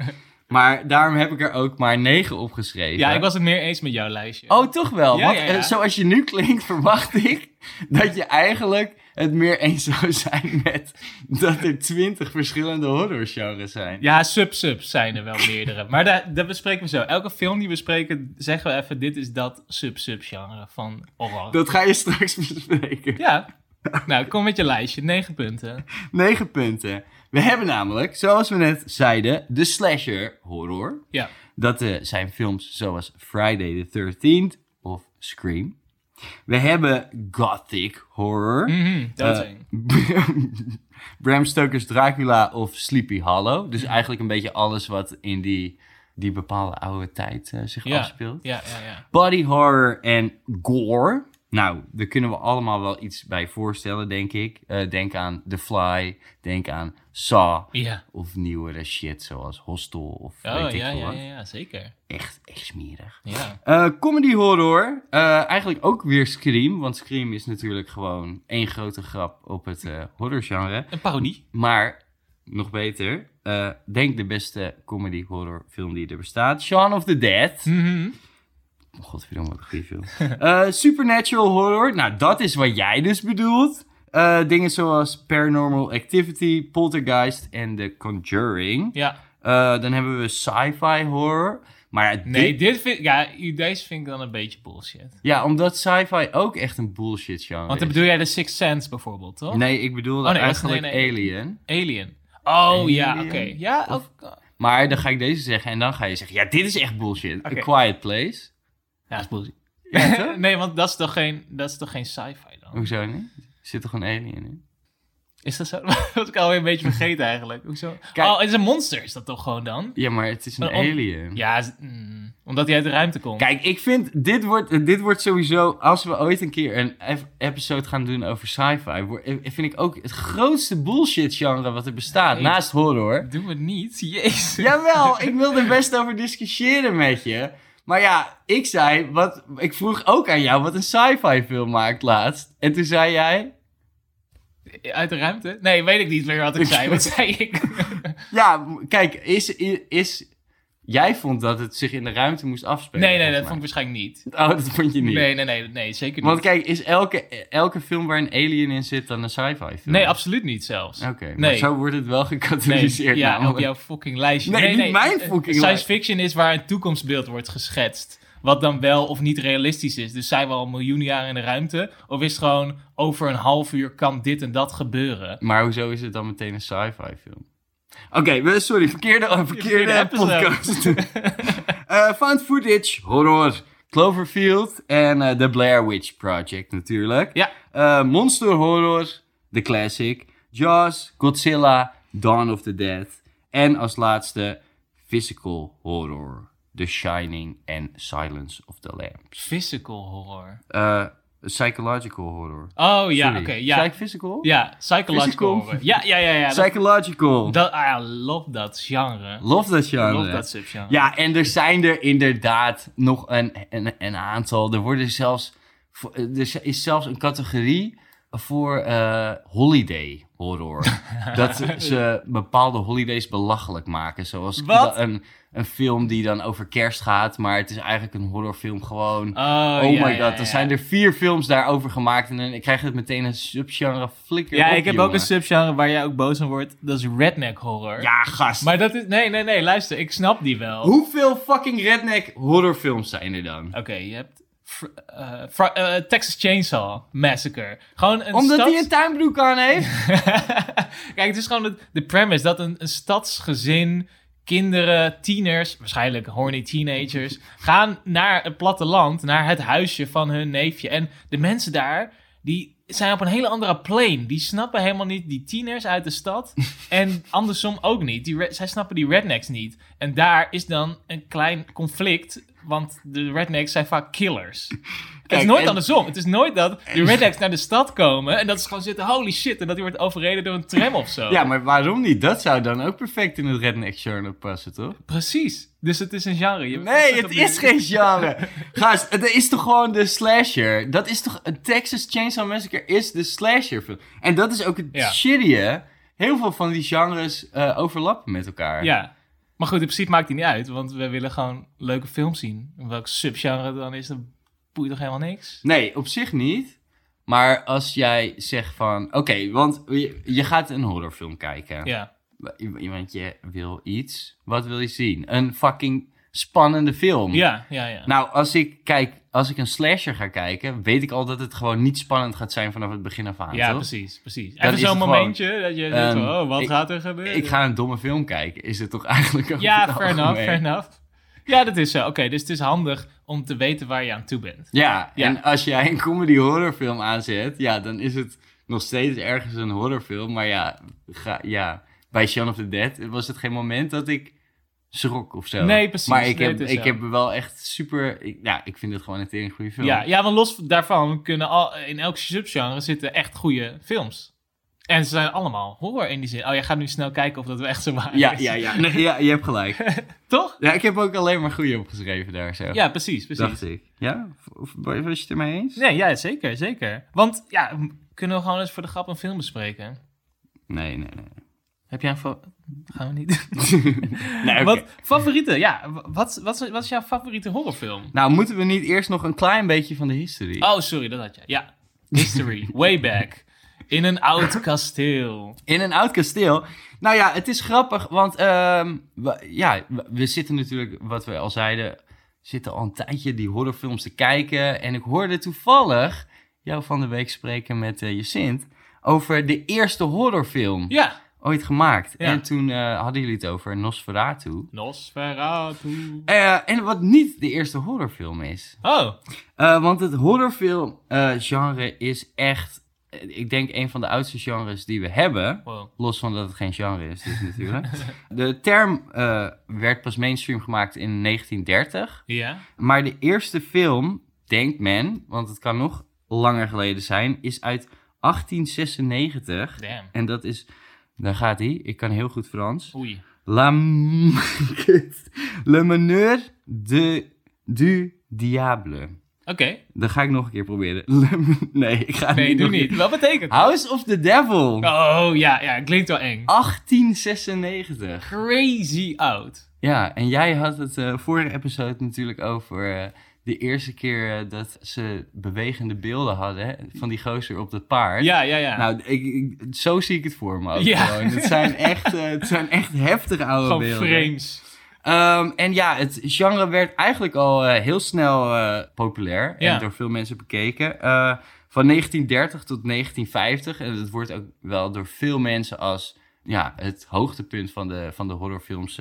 Maar daarom heb ik er ook maar negen opgeschreven. Ja, ik was het meer eens met jouw lijstje. Oh, toch wel? Ja, Want ja, ja. eh, zoals je nu klinkt, verwacht ik dat je eigenlijk het meer eens zou zijn met dat er twintig verschillende horrorgenres zijn. Ja, sub-subs zijn er wel meerdere. Maar daar, dat bespreken we zo. Elke film die we bespreken, zeggen we even... dit is dat sub-sub-genre van horror. Dat ga je straks bespreken. Ja. Nou, kom met je lijstje. Negen punten. Negen punten. We hebben namelijk, zoals we net zeiden, de slasher horror. Ja. Dat eh, zijn films zoals Friday the 13th of Scream. We hebben gothic horror. Mhm, dat Eh. Bram Stoker's Dracula of Sleepy Hollow. Dus eigenlijk een beetje alles wat in die, die bepaalde oude tijd eh, zich Ja. afspeelt. Ja, ja, ja. Body horror en gore. Nou, daar kunnen we allemaal wel iets bij voorstellen, denk ik. Eh, denk aan The Fly, denk aan Saw. Ja. Of nieuwere shit zoals Hostel of Oh, weet ik ja, veel ja, ja, ja, zeker. Echt, echt smerig. Ja. Eh, comedy horror. Eh, eigenlijk ook weer Scream. Want Scream is natuurlijk gewoon één grote grap op het eh horrorgenre. Een parodie. Maar, nog beter, denk de beste comedy horror film die er bestaat. Shaun of the Dead. Mhm. Oh, Godverdomme, wat een goede film. Eh, supernatural horror. Nou, dat is wat jij dus bedoelt. Eh, dingen zoals Paranormal Activity, Poltergeist en The Conjuring. Ja. Eh, dan hebben we sci-fi horror. Maar ja, Nee, dit- vind, ja, deze vind ik dan een beetje bullshit. ja, omdat sci-fi ook echt een bullshit genre Want dan bedoel jij de Sixth Sense bijvoorbeeld, toch? Nee, ik bedoelde Oh, nee, eigenlijk nee, nee. Alien. Alien. Oh, ja, oké. Ja, Of-. Maar dan ga ik deze zeggen en dan ga je zeggen... Ja, dit is echt bullshit. Oké. A Quiet Place. Ja, dat is bullshit. Ja, nee, want dat is toch geen, dat is toch geen sci-fi dan? Hoezo niet? Zit toch een alien in? Is dat zo? dat ik alweer een beetje vergeten eigenlijk. Hoezo? Kijk- Oh, het is een monster, is dat toch gewoon dan? Ja, maar het is een alien. Ja, mm, omdat hij uit de ruimte komt. Kijk, ik vind, dit wordt, dit wordt sowieso, als we ooit een keer een ep- episode gaan doen over sci-fi, wor- eh, vind ik ook het grootste bullshit genre wat er bestaat, Nee. naast horror. Doen we het niet? Jezus. Jawel, ik wil er best over discussiëren met je. Maar ja, ik zei, wat, ik vroeg ook aan jou wat een sci-fi film maakt laatst. En toen zei jij, Uit de ruimte? Nee, weet ik niet meer wat ik zei. Wat zei ik? ja, kijk, is, is- jij vond dat het zich in de ruimte moest afspelen? Nee, nee, dat vond ik waarschijnlijk niet. Oh, dat vond je niet? Nee, nee, nee, nee, zeker niet. Want kijk, is elke, elke film waar een alien in zit dan een sci-fi film? Nee, absoluut niet zelfs. Oké, Nee. zo wordt het wel Nee, gecategoriseerd ja, namelijk. op jouw fucking lijstje. Nee, niet mijn fucking Science lijst. fiction is waar een toekomstbeeld wordt geschetst. Wat dan wel of niet realistisch is. Dus zijn we al miljoenen jaren in de ruimte? Of is het gewoon over een half uur kan dit en dat gebeuren? Maar hoezo is het dan meteen een sci-fi film? Oké, sorry, verkeerde, verkeerde, podcast. Eh found footage, horror, Cloverfield en eh, The Blair Witch Project natuurlijk. Ja. Eh, monster horror, The Classic, Jaws, Godzilla, Dawn of the Dead. En als laatste physical horror, The Shining en Silence of the Lambs. Physical horror. Psychological horror. Oh ja, oké. Ja. ik physical? ja, psychological horror. Ja, ja, ja. ja dat, Psychological. dat, ah, I love dat genre. Love that genre. Love dat subgenre. Ja, en er zijn er inderdaad nog een, een, een aantal. Er worden zelfs. Er is zelfs een categorie voor eh, holiday horror. dat ze- bepaalde holidays belachelijk maken. Zoals een, een film die dan over kerst gaat, maar het is eigenlijk een horrorfilm gewoon. Oh, Oh, ja, my god, ja. er zijn er vier films daarover gemaakt en dan krijg je het meteen een subgenre flikker Ja, op, ik heb jongen. ook een subgenre waar jij ook boos om wordt. Dat is redneck horror. Ja, gast. Maar dat is... Nee, nee, nee. Luister, ik snap die wel. Hoeveel fucking redneck horrorfilms zijn er dan? Oké, je hebt eh, eh, Texas Chainsaw Massacre. Gewoon een Omdat hij een tuinbroek aan heeft? Kijk, het is gewoon de, de premise dat een, een stadsgezin, kinderen, tieners, waarschijnlijk horny teenagers, gaan naar het platteland, naar het huisje van hun neefje. En de mensen daar, die zijn op een hele andere plane. Die snappen helemaal niet die tieners uit de stad. en andersom ook niet. Die zij snappen die rednecks niet. En daar is dan een klein conflict, want de rednecks zijn vaak killers. het is nooit en- andersom. Het is nooit dat de rednecks naar de stad komen en dat ze gewoon zitten, holy shit, en dat die wordt overreden door een tram of zo. Ja, maar waarom niet? Dat zou dan ook perfect in het redneck genre passen, toch? Precies. Dus het is een genre. Je- Nee, het is geen genre. Gast, het is toch gewoon de slasher? Dat is toch... Een Texas Chainsaw Massacre is de slasher film. En dat is ook het Ja. shitty, hè? Heel veel van die genres eh, overlappen met elkaar. Ja. Maar goed, in principe maakt die niet uit, want we willen gewoon leuke films zien. En welk subgenre het dan is, dan boeit toch helemaal niks? Nee, op zich niet. Maar als jij zegt van... Oké, want je, je gaat een horrorfilm kijken. Ja. Want je wil iets. Wat wil je zien? Een fucking spannende film. Ja, ja, ja. Nou, als ik kijk, als ik een slasher ga kijken, weet ik al dat het gewoon niet spannend gaat zijn vanaf het begin af aan. ja, toch? precies, precies. Dan Even is zo'n gewoon, momentje dat je denkt, ehm, oh, wat ik- gaat er gebeuren? Ik ga een domme film kijken. Is het toch eigenlijk Ja, fair enough, fair enough. Ja, dat is zo. Oké, dus het is handig om te weten waar je aan toe bent. Ja, Ja. en als jij een comedy horrorfilm aanzet, ja, dan is het nog steeds ergens een horrorfilm. Maar ja, ga, ja bij Shaun of the Dead was het geen moment dat ik schrok of zo. Nee, precies. Maar ik heb, ik zo. heb wel echt super... Ik, ja, ik vind het gewoon een tering goede film. Ja, ja, maar los daarvan kunnen al, in elk subgenre zitten echt goede films. En ze zijn allemaal horror in die zin. Oh, jij gaat nu snel kijken of dat wel echt zo waar Ja, is. ja, ja. Nee, ja, je hebt gelijk. Toch? Ja, ik heb ook alleen maar goede opgeschreven daar zo. Ja, precies, precies. Dacht ik. Ja? Of, was je het ermee eens? Nee, ja, zeker, zeker. Want, ja, kunnen we gewoon eens voor de grap een film bespreken? Nee, nee, nee. Heb jij een... Gaan we niet nee. Wat, favoriete, ja. Wat, wat, is, wat is jouw favoriete horrorfilm? Nou, moeten we niet eerst nog een klein beetje van de history? Oh, sorry, dat had je. Ja. History, way back. In een oud kasteel. In een oud kasteel. Nou ja, het is grappig, want ehm, we, ja, we- zitten natuurlijk, wat we al zeiden, zitten al een tijdje die horrorfilms te kijken. En ik hoorde toevallig jou van de week spreken met eh Jacint over de eerste horrorfilm Ja. Ooit gemaakt. Ja. En toen eh, hadden jullie het over Nosferatu. Nosferatu. Eh, en wat niet de eerste horrorfilm is. Oh, Eh, want het horrorfilm-genre is echt, ik denk, een van de oudste genres die we hebben. wow. Los van dat het geen genre is, dus natuurlijk. De term werd pas mainstream gemaakt in 1930. Ja? Maar de eerste film, denkt men, want het kan nog langer geleden zijn, is uit 1896. Damn. En dat is, daar gaat hij, ik kan heel goed Frans. Oei. La Le Meneur de, du Diable. Oké. Dat ga ik nog een keer proberen. Nee, ik ga het Nee, niet doe niet. Wat betekent dat? House of the Devil. Oh, ja, ja. Klinkt wel eng. 1896. Crazy oud. Ja, en jij had het eh, vorige episode natuurlijk over eh, de eerste keer eh, dat ze bewegende beelden hadden van die gozer op dat paard. Ja, ja, ja. Nou, ik, ik- zo zie ik het voor me ook Ja. gewoon. Het zijn echt, eh, het zijn echt heftige oude Gewoon beelden. frames. Ehm, en ja, het genre werd eigenlijk al eh, heel snel populair Ja. en door veel mensen bekeken. Van 1930 tot 1950. En het wordt ook wel door veel mensen als ja, het hoogtepunt van de, van de horrorfilms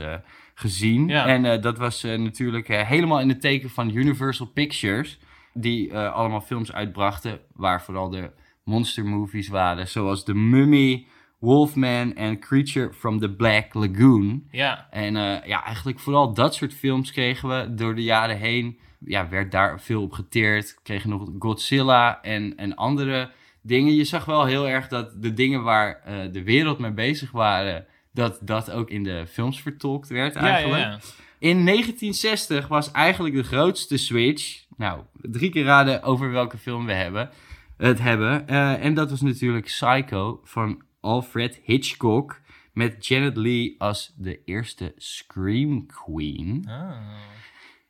gezien. Ja. En eh, dat was eh, natuurlijk eh, helemaal in het teken van Universal Pictures. Die allemaal films uitbrachten waar vooral de monster movies waren. Zoals The Mummy, Wolfman en Creature from the Black Lagoon. Ja. En ja, eigenlijk vooral dat soort films kregen we door de jaren heen. Ja, werd daar veel op geteerd. Kregen nog Godzilla en, en andere dingen. Je zag wel heel erg dat de dingen waar de wereld mee bezig waren... dat dat ook in de films vertolkt werd Ja, ja, eigenlijk. ja. In 1960 was eigenlijk de grootste switch. Nou, drie keer raden over welke film we hebben, het hebben. Eh, en dat was natuurlijk Psycho van Alfred Hitchcock. Met Janet Leigh als de eerste Scream Queen. Oh.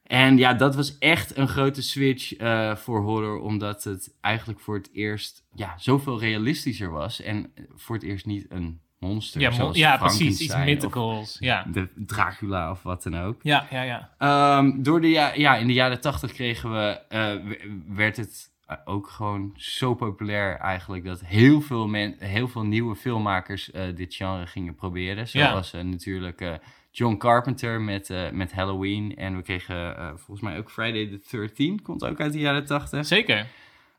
En ja, dat was echt een grote switch eh, voor horror. Omdat het eigenlijk voor het eerst ja, zoveel realistischer was. En voor het eerst niet een monster. Ja, ja precies. Iets mythicals. Ja. De Dracula of wat dan ook. Ja, ja, ja. Ehm, door de ja, ja, in de jaren tachtig kregen we, eh, werd het eh, ook gewoon zo populair eigenlijk dat heel veel, men, heel veel nieuwe filmmakers eh, dit genre gingen proberen. Ja. Zoals natuurlijk John Carpenter met, met Halloween. En we kregen volgens mij ook Friday the 13 komt ook uit de jaren tachtig. Zeker.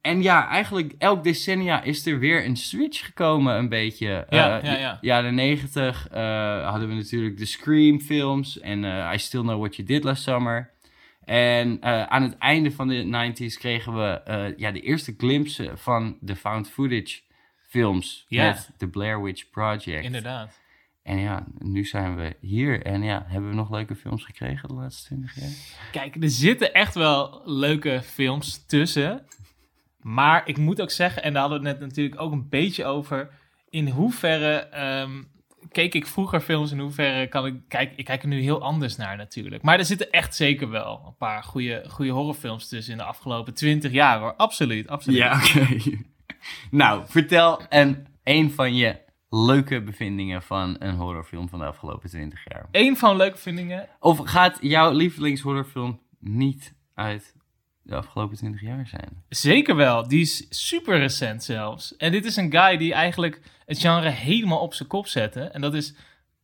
En ja, eigenlijk elk decennia is er weer een switch gekomen een beetje. Ja, Eh, ja, ja. Jaren negentig eh, hadden we natuurlijk de Scream films en eh, I Still Know What You Did Last Summer. En eh, aan het einde van de 90s kregen we eh, ja, de eerste glimpsen van de found footage films Ja. met The Blair Witch Project. Inderdaad. En ja, nu zijn we hier en ja, hebben we nog leuke films gekregen de laatste 20 jaar? Kijk, er zitten echt wel leuke films tussen. Maar ik moet ook zeggen, en daar hadden we het net natuurlijk ook een beetje over. In hoeverre ehm, keek ik vroeger films, in hoeverre kan ik... Kijk, ik kijk er nu heel anders naar natuurlijk. Maar er zitten echt zeker wel een paar goede, goede horrorfilms tussen in de afgelopen 20 jaar hoor. Absoluut, absoluut. Ja, oké. nou, vertel een, een van je leuke bevindingen van een horrorfilm van de afgelopen 20 jaar. Eén van leuke vindingen. Of gaat jouw lievelingshorrorfilm niet uit de afgelopen 20 jaar zijn? Zeker wel. Die is super recent zelfs. En dit is een guy die eigenlijk het genre helemaal op zijn kop zette. En dat is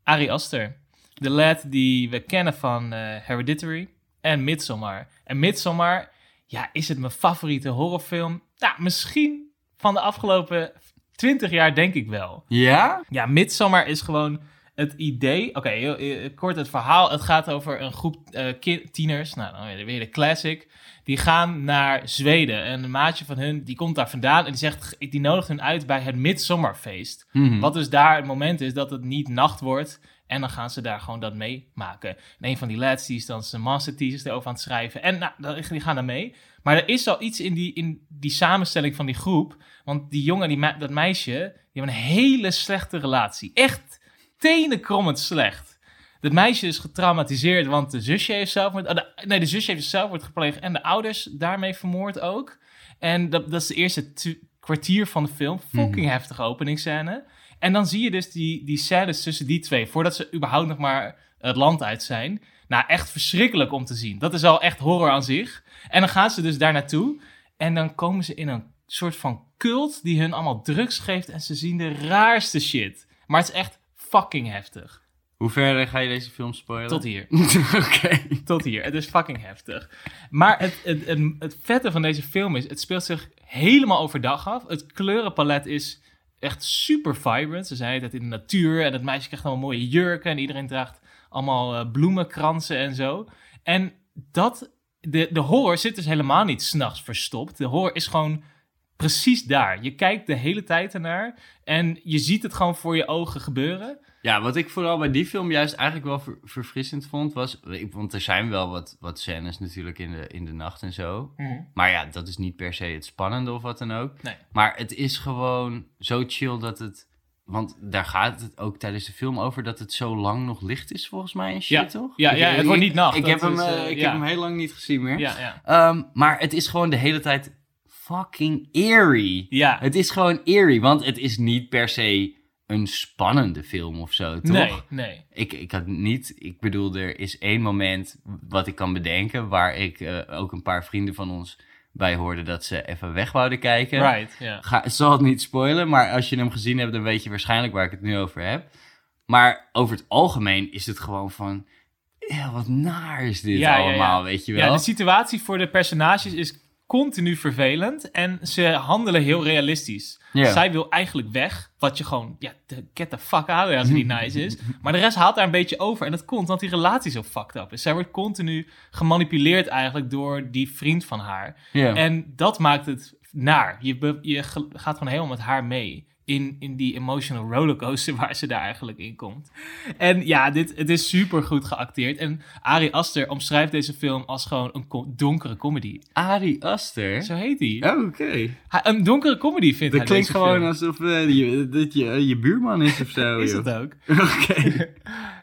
Ari Aster. De lad die we kennen van eh, Hereditary en Midsommar. En Midsommar, ja, is het mijn favoriete horrorfilm? Ja, misschien van de afgelopen 20 jaar denk ik wel. Ja? Ja, Midsommar is gewoon het idee... Oké, kort het verhaal. Het gaat over een groep ki- tieners. Nou, dan weer- de classic. Die gaan naar Zweden. En een maatje van hun, die komt daar vandaan. En die zegt, die nodigt hun uit bij het midsommerfeest. Mhm. Wat dus daar het moment is dat het niet nacht wordt. En dan gaan ze daar gewoon dat meemaken. En een van die lads die is dan zijn master thesis erover aan het schrijven. En nou, die gaan er mee. Maar er is al iets in die, in die samenstelling van die groep. Want die jongen, die me- dat meisje, die hebben een hele slechte relatie. Echt tenenkrommend slecht. Dat meisje is getraumatiseerd, want de zusje heeft zelfmoord... oh, de- nee, de zusje heeft zelfmoord gepleegd en de ouders daarmee vermoord ook. En dat, dat is de eerste kwartier van de film. Fucking heftige openingsscène. En dan zie je dus die, die scènes tussen die twee, voordat ze überhaupt nog maar het land uit zijn. Nou, echt verschrikkelijk om te zien. Dat is al echt horror aan zich. En dan gaan ze dus daar naartoe. En dan komen ze in een soort van cult die hun allemaal drugs geeft. En ze zien de raarste shit. Maar het is echt fucking heftig. Hoe ver ga je deze film spoilen? Tot hier. Oké. Tot hier. Het is fucking heftig. Maar het, het, het, het vette van deze film is, het speelt zich helemaal overdag af. Het kleurenpalet is echt super vibrant. Ze zijn het in de natuur en het meisje krijgt allemaal mooie jurken en iedereen draagt allemaal eh, bloemenkransen en zo. En dat, de, de horror zit dus helemaal niet s'nachts verstopt. De horror is gewoon precies daar. Je kijkt de hele tijd ernaar en je ziet het gewoon voor je ogen gebeuren. Ja, wat ik vooral bij die film juist eigenlijk wel ver- verfrissend vond, was... Want er zijn wel wat, wat scènes natuurlijk in de, in de nacht en zo. Maar ja, dat is niet per se het spannende of wat dan ook. Nee. Maar het is gewoon zo chill dat het... Want daar gaat het ook tijdens de film over dat het zo lang nog licht is, volgens mij, en shit, Ja. toch? Ja, Ik- ja, het ik- wordt niet nacht, Ik, heb, hem, is, eh, eh, ik ja. heb hem heel lang niet gezien meer. Ja, ja. Ehm, maar het is gewoon de hele tijd fucking eerie. Ja, Het is gewoon eerie, want het is niet per se een spannende film of zo, toch? nee, nee. Ik, ik had niet, ik bedoel, er is één moment wat ik kan bedenken waar ik eh, ook een paar vrienden van ons bij hoorde dat ze even weg wouden kijken. Right, ja. Ga, zal het niet spoilen, maar als je hem gezien hebt, dan weet je waarschijnlijk waar ik het nu over heb. Maar over het algemeen is het gewoon van, ja, wat naar is dit Ja, ja, ja. allemaal, weet je wel? Ja, de situatie voor de personages is continu vervelend en ze handelen heel realistisch. Zij wil eigenlijk weg, wat je gewoon, ja, get the fuck out als het niet nice is. Maar de rest haalt daar een beetje over en dat komt omdat die relatie zo fucked up is. Zij wordt continu gemanipuleerd eigenlijk door die vriend van haar. En dat maakt het naar. Je, je gaat gewoon helemaal met haar mee. In, in die emotional rollercoaster waar ze daar eigenlijk in komt. En ja, dit, het is super goed geacteerd. En Ari Aster omschrijft deze film als gewoon een co- donkere comedy. Ari Aster? Zo heet hij. Oh, oké. Een donkere comedy vindt Dat hij klinkt deze gewoon film. alsof eh, je, dat je je buurman is of zo. Is joh. dat ook? Oké.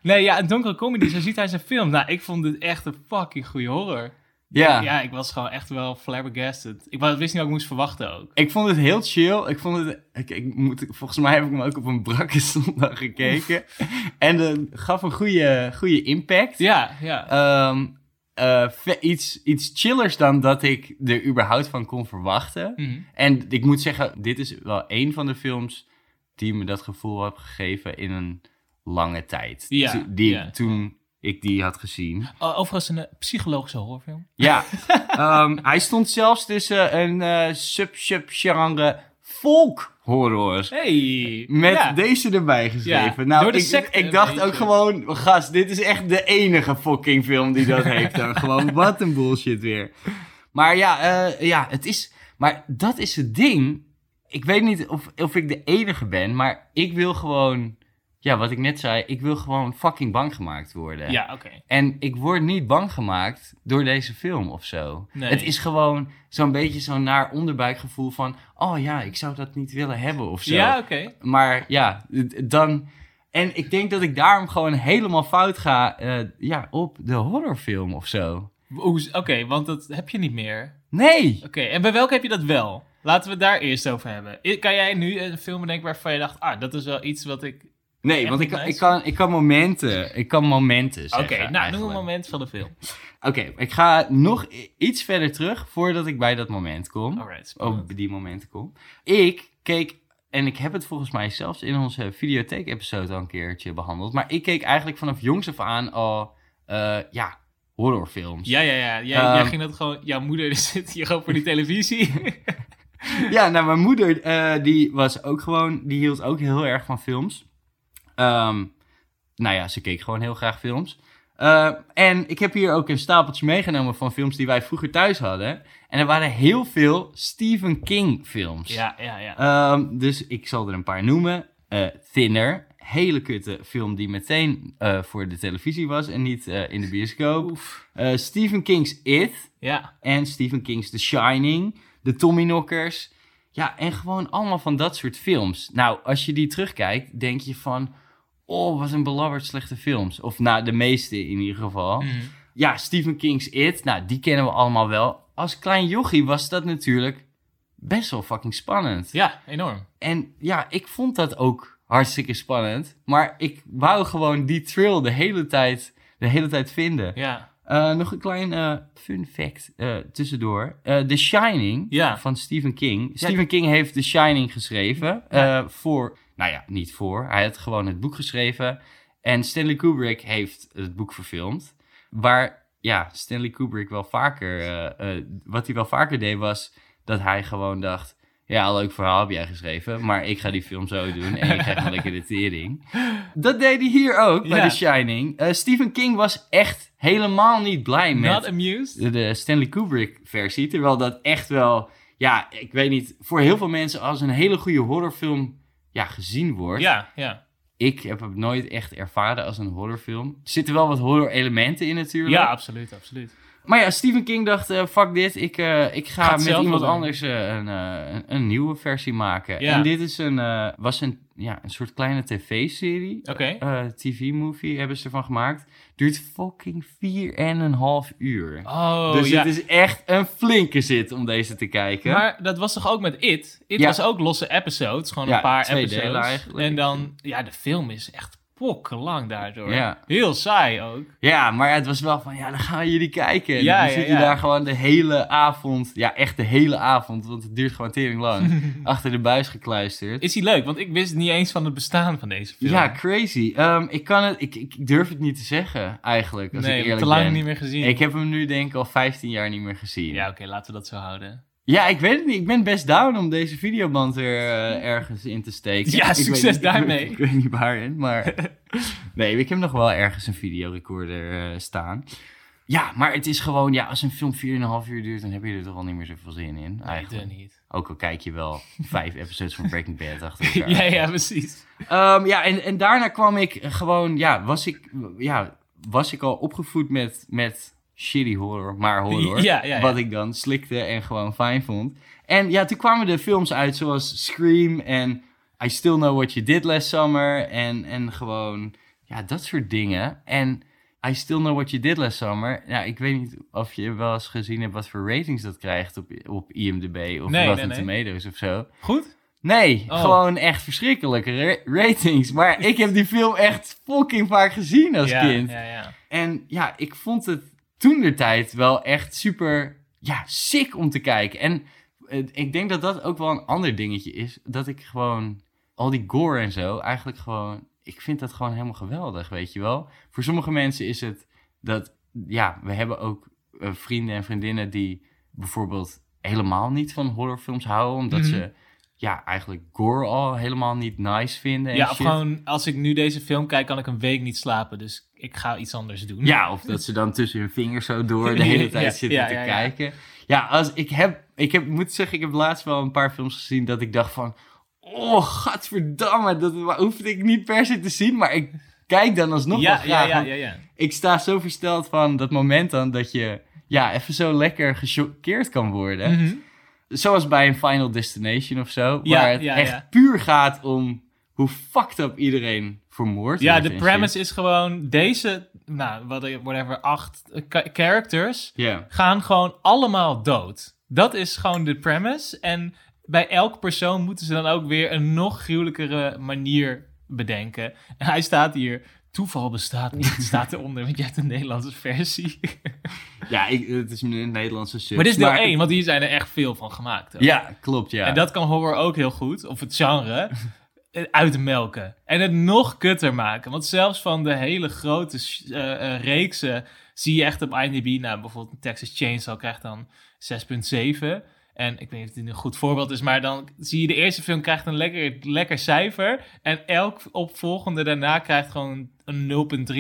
Nee, ja, een donkere comedy, zo ziet hij zijn film. Nou, ik vond dit echt een fucking goede horror. Ja. Ja, ik was gewoon echt wel flabbergasted. Ik wist niet wat ik moest verwachten ook. Ik vond het heel chill. Ik vond het. Ik, ik moet, volgens mij heb ik hem ook op een brakke zondag gekeken. en dat gaf een goede, goede impact. Ja, ja. Ehm, eh, iets, iets chillers dan dat ik er überhaupt van kon verwachten. Mhm. En ik moet zeggen, dit is wel een van de films die me dat gevoel heeft gegeven in een lange tijd. Ja, To- die, ja. Toen ik die had gezien. Oh, overigens een eh, psychologische horrorfilm. Ja, ehm, hij stond zelfs tussen een eh sub-sub-genre folk horror. Hey! Met ja. deze erbij geschreven. Ja, nou, ik, ik dacht ook gewoon, gast, dit is echt de enige fucking film die dat heeft. Dan. Gewoon, wat een bullshit weer. Maar ja, eh, ja, het is... Maar dat is het ding. Ik weet niet of, of ik de enige ben, maar ik wil gewoon... Ja, wat ik net zei, ik wil gewoon fucking bang gemaakt worden. Ja, oké. En ik word niet bang gemaakt door deze film of zo. Nee. Het is gewoon zo'n beetje zo'n naar onderbuikgevoel van... Oh ja, ik zou dat niet willen hebben of zo. Ja, oké. Maar ja, dan... En ik denk dat ik daarom gewoon helemaal fout ga eh, ja, op de horrorfilm of zo. Oké, want dat heb je niet meer. Nee! Oké, en bij welke heb je dat wel? Laten we het daar eerst over hebben. Kan jij nu een film bedenken waarvan je dacht... Ah, dat is wel iets wat ik... Nee, Echt want ik, ik, kan, ik kan momenten... Ik kan momenten Oké, nou, noem een moment van de film. Oké, ik ga nog iets verder terug voordat ik bij dat moment kom. Alright, op die momenten kom. Ik keek, en ik heb het volgens mij zelfs in onze videotheek-episode al een keertje behandeld. Maar ik keek eigenlijk vanaf jongs af aan al, eh, ja, horrorfilms. Ja, ja, ja. Jij, Ehm. jij ging dat gewoon... Jouw moeder zit hier gewoon voor die televisie. Ja, nou, mijn moeder, eh, die was ook gewoon, die hield ook heel erg van films. Ehm, nou ja, ze keek gewoon heel graag films. Eh, en ik heb hier ook een stapeltje meegenomen van films die wij vroeger thuis hadden. En er waren heel veel Stephen King films. Ja, ja, ja. Ehm, dus ik zal er een paar noemen. Eh, Thinner, hele kutte film die meteen eh, voor de televisie was en niet eh, in de bioscoop. Eh, Stephen King's It Ja, en Stephen King's The Shining, de Tommyknockers. Ja, en gewoon allemaal van dat soort films. Nou, als je die terugkijkt, denk je van... Oh, wat een belabberd slechte films. Of nou, de meeste in ieder geval. Mhm. Ja, Stephen King's It, nou, die kennen we allemaal wel. Als klein jochie was dat natuurlijk best wel fucking spannend. ja enorm. En ja, ik vond dat ook hartstikke spannend. Maar ik wou gewoon die thrill de hele tijd, de hele tijd vinden. Ja, Eh, nog een klein eh, fun fact eh, tussendoor. The Shining Ja. van Stephen King. Ja. Stephen King heeft The Shining geschreven. voor, nou ja, niet voor. Hij had gewoon het boek geschreven. En Stanley Kubrick heeft het boek verfilmd. Waar, ja, Stanley Kubrick wel vaker... eh, eh, wat hij wel vaker deed was dat hij gewoon dacht... Ja, leuk verhaal heb jij geschreven, maar ik ga die film zo doen en je krijgt een lekker de tering. Dat deed hij hier ook, bij Ja. The Shining. Eh, Stephen King was echt helemaal niet blij met not amused? de, de Stanley Kubrick versie. Terwijl dat echt wel, ja, ik weet niet, voor heel veel mensen als een hele goede horrorfilm ja, gezien wordt. Ja, ja. Ik heb het nooit echt ervaren als een horrorfilm. Er zitten wel wat horror elementen in natuurlijk. Ja, absoluut, absoluut. Maar ja, Stephen King dacht, eh, fuck dit, ik, eh, ik ga met iemand doen. anders eh, een, een, nieuwe versie maken. Ja. En dit is een, was een, ja, een soort kleine tv-serie. Oké. TV-movie hebben ze ervan gemaakt. Duurt fucking vier en een half uur. Oh, dus ja. het is echt een flinke zit om deze te kijken. Maar dat was toch ook met It? It Ja. was ook losse episodes, gewoon Ja, een paar twee episodes. En dan, ja, de film is echt lang daardoor. Ja. Heel saai ook. Ja, maar het was wel van, ja, dan gaan jullie kijken. En Ja, dan ja, zit je daar gewoon de hele avond, ja, echt de hele avond, want het duurt gewoon tering lang, achter de buis gekluisterd. Is die leuk? Want ik wist niet eens van het bestaan van deze film. Ja, crazy. Ehm, ik, kan het, ik, ik durf het niet te zeggen, eigenlijk, als nee, ik eerlijk te lang ben. niet meer gezien. Ik heb hem nu denk ik al 15 jaar niet meer gezien. Ja, oké, laten we dat zo houden. Ja, ik weet het niet. Ik ben best down om deze videoband er eh, ergens in te steken. Ja, Ik weet succes niet- daarmee. Ik, weet niet waarin, maar... nee, ik heb nog wel ergens een videorecorder eh, staan. Ja, maar het is gewoon... Ja, als een film 4,5 uur duurt, dan heb je er toch al niet meer zoveel zin in, eigenlijk. niet. Ook al kijk je wel vijf episodes van Breaking Bad achter elkaar. ja, ja, precies. Ehm, ja, en, en daarna kwam ik gewoon, ja, was ik, ja, was ik al opgevoed met, met shitty horror, maar horror. Ja, ja, ja. Wat ik dan slikte en gewoon fijn vond. En ja, toen kwamen de films uit zoals Scream en I Still Know What You Did Last Summer. En, en gewoon, ja, dat soort dingen. En I Still Know What You Did Last Summer. Ja, ik weet niet of je wel eens gezien hebt wat voor ratings dat krijgt op, op IMDb of Nee, Rotten nee, nee. Tomatoes of zo. Goed? Nee, Oh. gewoon echt verschrikkelijke ra- ratings. Maar ik heb die film echt fucking vaak gezien als ja, kind. Ja, ja. En ja, ik vond het toen de tijd wel echt super, ja, sick om te kijken. En eh, ik denk dat dat ook wel een ander dingetje is. Dat ik gewoon, al die gore en zo, eigenlijk gewoon, ik vind dat gewoon helemaal geweldig, weet je wel. Voor sommige mensen is het dat, ja, we hebben ook eh, vrienden en vriendinnen die bijvoorbeeld helemaal niet van horrorfilms houden. Omdat Mhm. ze, ja, eigenlijk gore al helemaal niet nice vinden en Ja, shit. gewoon, als ik nu deze film kijk, kan ik een week niet slapen. Dus ik ga iets anders doen. Ja, of dat ze dan tussen hun vingers zo door de hele tijd Ja, zitten ja, te ja, kijken. Ja, als ik heb, ik heb, moet zeggen, ik heb laatst wel een paar films gezien dat ik dacht van, oh, gadverdamme, dat hoefde ik niet per se te zien, maar ik kijk dan alsnog wel ja, ja, graag. ja, ja, ja. Ik sta zo versteld van dat moment dan dat je, ja, even zo lekker gechoqueerd kan worden. Mhm. Zoals bij een Final Destination of zo, waar het echt puur gaat om hoe fucked up iedereen vermoord Ja, de premise is gewoon deze, nou, whatever, acht characters shit. Gaan gewoon allemaal dood. Dat is gewoon de premise. En bij elk persoon moeten ze dan ook weer een nog gruwelijkere manier bedenken. En hij staat hier. Toeval bestaat niet, staat eronder, want jij hebt een Nederlandse versie. Ja, ik, het is een Nederlandse sub. maar dit is deel 1, want hier zijn er echt veel van gemaakt. ook. Ja, klopt, ja. En dat kan horror ook heel goed, of het genre, uitmelken. En het nog kutter maken. Want zelfs van de hele grote eh, eh, reeksen zie je echt op IMDb, nou bijvoorbeeld Texas Chainsaw krijgt dan 6.7. En ik weet niet of het een goed voorbeeld is, maar dan zie je de eerste film krijgt een lekker, lekker cijfer. En elk opvolgende daarna krijgt gewoon een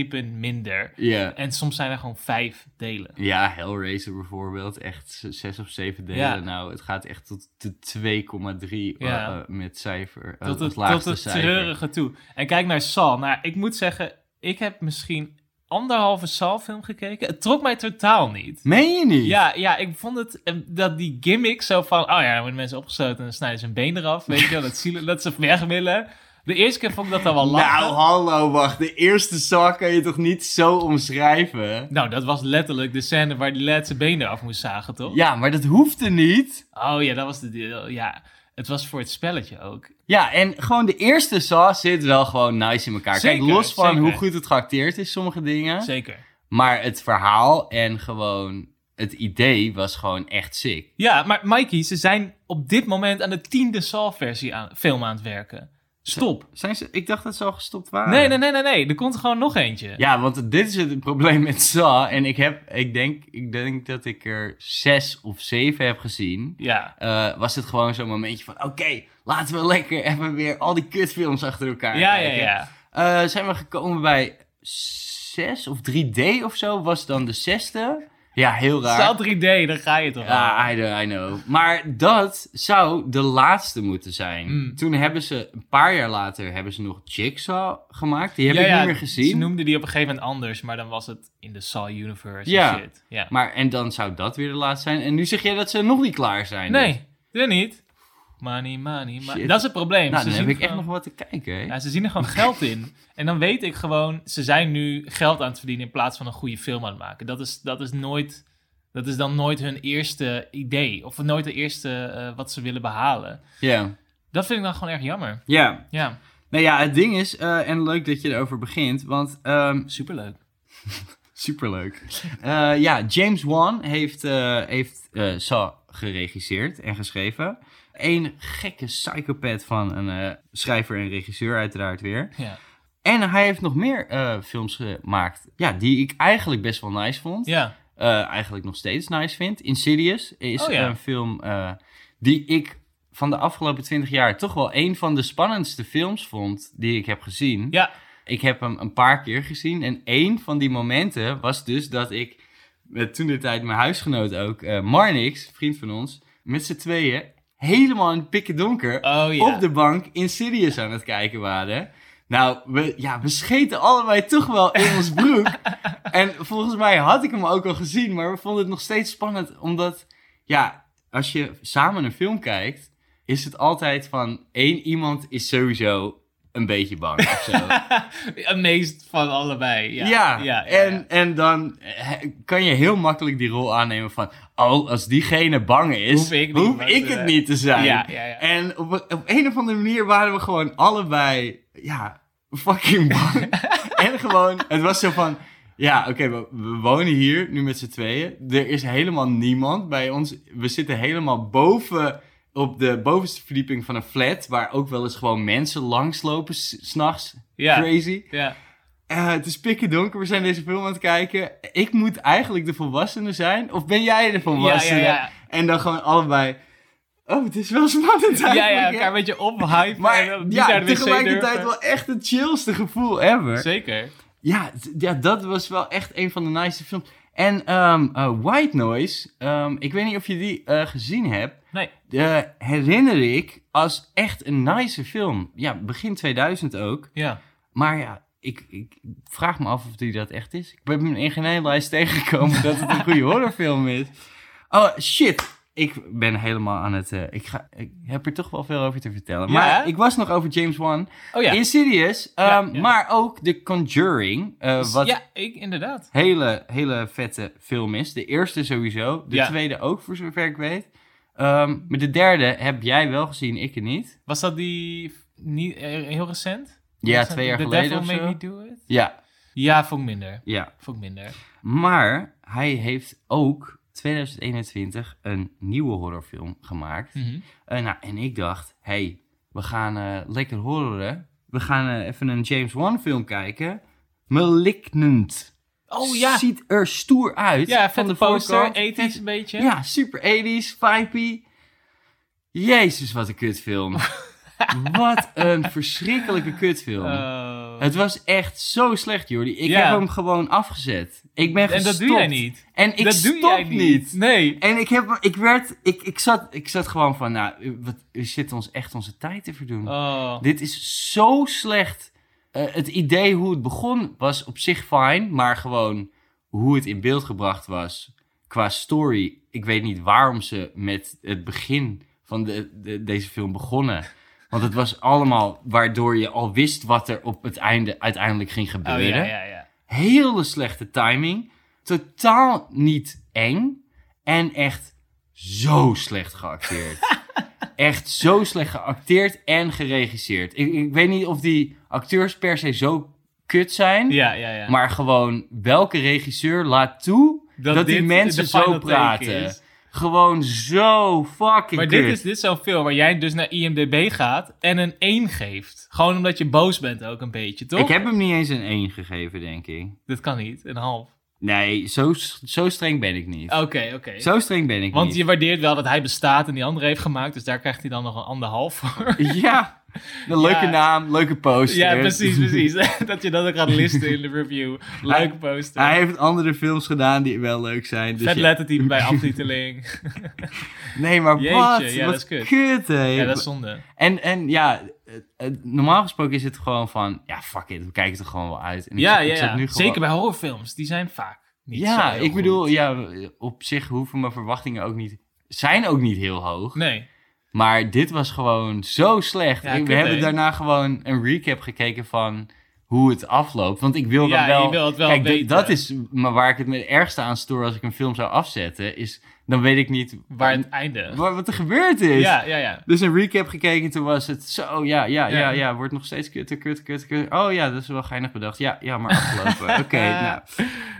0,3 punt minder. En soms zijn er gewoon vijf delen. Ja, Hellraiser bijvoorbeeld. Echt zes of zeven delen. Ja. Nou, het gaat echt tot de 2,3 eh, Ja. met cijfer. eh, Tot het het, tot het cijfer. treurige toe. En kijk naar Saw. Nou, ik moet zeggen, ik heb misschien anderhalve Saw-film gekeken. Het trok mij totaal niet. Meen je niet? Ja, ja, ik vond het, eh, dat die gimmick zo van, oh ja, dan worden mensen opgesloten en dan snijden ze een been eraf, weet je wel, dat, zielen, dat ze weg willen. De eerste keer vond ik dat dan wel lachen. Nou, hallo, wacht. De eerste Saw kan je toch niet zo omschrijven? Nou, dat was letterlijk de scène waar die zijn been eraf moest zagen, toch? Ja, maar dat hoefde niet. Oh ja, dat was de deel, ja. Het was voor het spelletje ook. Ja, en gewoon de eerste Saw zit wel gewoon nice in elkaar. Zeker, Kijk, los van zeker. hoe goed het geacteerd is, sommige dingen. Zeker. Maar het verhaal en gewoon het idee was gewoon echt sick. Ja, maar Mikey, ze zijn op dit moment aan de tiende Saw-versie aan, film aan het werken. Stop. Zijn ze, ik dacht dat ze al gestopt waren. Nee, nee, nee, nee, nee. Er komt gewoon nog eentje. Ja, want dit is het probleem met Saw. En ik, heb, ik, denk, ik denk dat ik er zes of zeven heb gezien. Ja. Eh, was het gewoon zo'n momentje van... Oké, laten we lekker even weer al die kutfilms achter elkaar Ja, ja, kijken. ja. Eh, zijn we gekomen bij zes of 3D of zo? Was dan de zesde? Ja, heel raar. Stel 3D, dan ga je toch Ja. I know, I know. Maar dat zou de laatste moeten zijn. Mm. Toen hebben ze, een paar jaar later, hebben ze nog Jigsaw gemaakt. Die heb Ja, ik ja, niet meer Ze gezien. noemden die op een gegeven moment anders, maar dan was het in de Saw Universe Ja. shit. Ja. Maar, en dan zou dat weer de laatste zijn. En nu zeg jij dat ze nog niet klaar zijn. nee, dus. dat niet. Money, money. Dat is het probleem. Nou, ze dan heb ik echt nog wat te kijken. hè. Ja, ze zien er gewoon geld in. En dan weet ik gewoon, ze zijn nu geld aan het verdienen in plaats van een goede film aan het maken. Dat is, dat is nooit, dat is dan nooit hun eerste idee. Of nooit de eerste eh, wat ze willen behalen. Ja. Dat vind ik dan gewoon erg jammer. Ja. Ja, Nou ja, het ding is, eh, en leuk dat je erover begint, want ehm, superleuk. Superleuk. Eh, ja, James Wan heeft, eh heeft Saw geregisseerd en geschreven. Een gekke psychopath van een eh, schrijver en regisseur uiteraard weer. Ja. En hij heeft nog meer eh, films gemaakt, ja, die ik eigenlijk best wel nice vond. Ja, Eh, eigenlijk nog steeds nice vind. Insidious is Oh ja. een film die ik van de afgelopen twintig jaar toch wel een van de spannendste films vond die ik heb gezien. ja. Ik heb hem een paar keer gezien. En één van die momenten was dus dat ik met toen de tijd mijn huisgenoot ook, eh Marnix, vriend van ons, met z'n tweeën helemaal in het pikken donker Oh ja. op de bank Insidious aan het kijken waren. Nou, we, ja, we scheten allebei toch wel in ons broek. en volgens mij had ik hem ook al gezien, maar we vonden het nog steeds spannend. Omdat, ja, als je samen een film kijkt, is het altijd van één iemand is sowieso een beetje bang of zo. Meest van allebei. Ja, Ja, ja, ja, en, ja. en dan eh, kan je heel makkelijk die rol aannemen van... Oh, als diegene bang is, Hoef ik hoef het niet te zijn. En op, op een of andere manier waren we gewoon allebei, ja, fucking bang. en gewoon, het was zo van... Ja, oké, we, we wonen hier nu met z'n tweeën. Er is helemaal niemand bij ons. We zitten helemaal boven op de bovenste verdieping van een flat... waar ook wel eens gewoon mensen langslopen s- s'nachts. Ja. Crazy. ja. Eh, het is pikken donker, we zijn deze film aan het kijken. Ik moet eigenlijk de volwassene zijn. Of ben jij de volwassene? Ja, ja, ja. En dan gewoon allebei... Oh, het is wel spannend Ja, eigenlijk. ja, hè? elkaar een beetje ophypen. en Maar ja, tegelijkertijd wel echt het chillste gevoel ever. Zeker. Ja, ja, dat was wel echt een van de nice films. En ehm, eh, White Noise, ehm, ik weet niet of je die eh, gezien hebt. Nee. herinner ik als echt een nice film. Ja, begin 2000 ook. Ja. Maar ja, ik, ik vraag me af of die dat echt is. Ik ben in geen lijst tegengekomen dat het een goede horrorfilm is. Oh, shit. Ik ben helemaal aan het... eh, ik, ga, ik heb er toch wel veel over te vertellen. Maar ik was nog over James Wan. Oh ja. Insidious, Ja, ehm, ja. maar ook The Conjuring. eh, wat Ja, ik inderdaad. hele, hele vette film is. De eerste sowieso. De tweede ook, voor zover ik weet. Ehm, maar de derde heb jij wel gezien, ik niet. Was dat die niet, eh, heel recent? Ja, twee jaar geleden of zo. Me Do It? Ja, Ja, vond ik minder. ja. Vond ik minder. Maar hij heeft ook 2021 een nieuwe horrorfilm gemaakt. Mhm. Eh, nou, en ik dacht, hey, we gaan eh, lekker horroren. We gaan eh, even een James Wan film kijken. Malignant. Oh ja. Ziet er stoer uit. Ja, van de poster, ethisch een beetje. Ja, super 80s, vibey. Jezus, wat een kutfilm. wat een verschrikkelijke kutfilm. Oh. Het was echt zo slecht, Jordi. Ik Ja. heb hem gewoon afgezet. Ik ben en gestopt. dat doe jij niet. En ik dat stop doe jij niet. Nee. En ik, heb, ik, werd, ik, ik, zat, ik zat gewoon van, nou, wat, we zitten ons echt onze tijd te verdoen. Oh. Dit is zo slecht. Eh, het idee hoe het begon was op zich fijn, maar gewoon hoe het in beeld gebracht was qua story. Ik weet niet waarom ze met het begin van de, de, deze film begonnen. Want het was allemaal waardoor je al wist wat er op het einde uiteindelijk ging Oh, gebeuren. ja, ja, ja. Hele slechte timing. Totaal niet eng. En echt zo slecht geacteerd. echt zo slecht geacteerd en geregisseerd. Ik, ik weet niet of die acteurs per se zo kut zijn. Ja, ja, ja. Maar gewoon, welke regisseur laat toe dat, die dit mensen zo praten? Gewoon zo fucking Maar kut. dit is, dit is zo'n film waar jij dus naar IMDb gaat en een 1 geeft. Gewoon omdat je boos bent ook een beetje, toch? Ik heb hem niet eens een 1 gegeven, denk ik. Dat kan niet, een half. Nee, zo, zo streng ben ik niet. Oké, oké. Zo streng ben ik Want niet. je waardeert wel dat hij bestaat en die andere heeft gemaakt, dus daar krijgt hij dan nog een anderhalf voor. Ja, een leuke Ja. naam, leuke poster. ja, precies, precies. dat je dat ook gaat listen in de review. Leuke poster. Hij heeft andere films gedaan die wel leuk zijn. Dus Vet ja. lettertype bij aftiteling. Nee, maar Jeetje, wat? ja, wat dat is kut. kut, hè. ja, dat is zonde. En, en ja, het- het- normaal gesproken is het gewoon van... Ja, fuck it, we kijken er gewoon wel uit. En ik Ja, ik ja, nu gewoon- Zeker bij horrorfilms. Die zijn vaak niet zo Ja, ik bedoel, goed. ja, op zich hoeven mijn verwachtingen ook niet... Zijn ook niet heel hoog. Nee. Maar dit was gewoon zo slecht. Ja, we hebben daarna gewoon een recap gekeken van hoe het afloopt. Want ik wil dan Ja, wel... je wil het wel Kijk, weten. dat is maar waar ik het me ergste aan stoor als ik een film zou afzetten. Is, dan weet ik niet Waar het einde. wa- wat er gebeurd is. Ja, ja, ja. Dus een recap gekeken, toen was het zo, ja, ja, ja, Ja. ja, wordt nog steeds kutter, kutter, kutter, kutter. Oh ja, dat is wel geinig bedacht. Ja, ja, maar afgelopen. Oké, nou.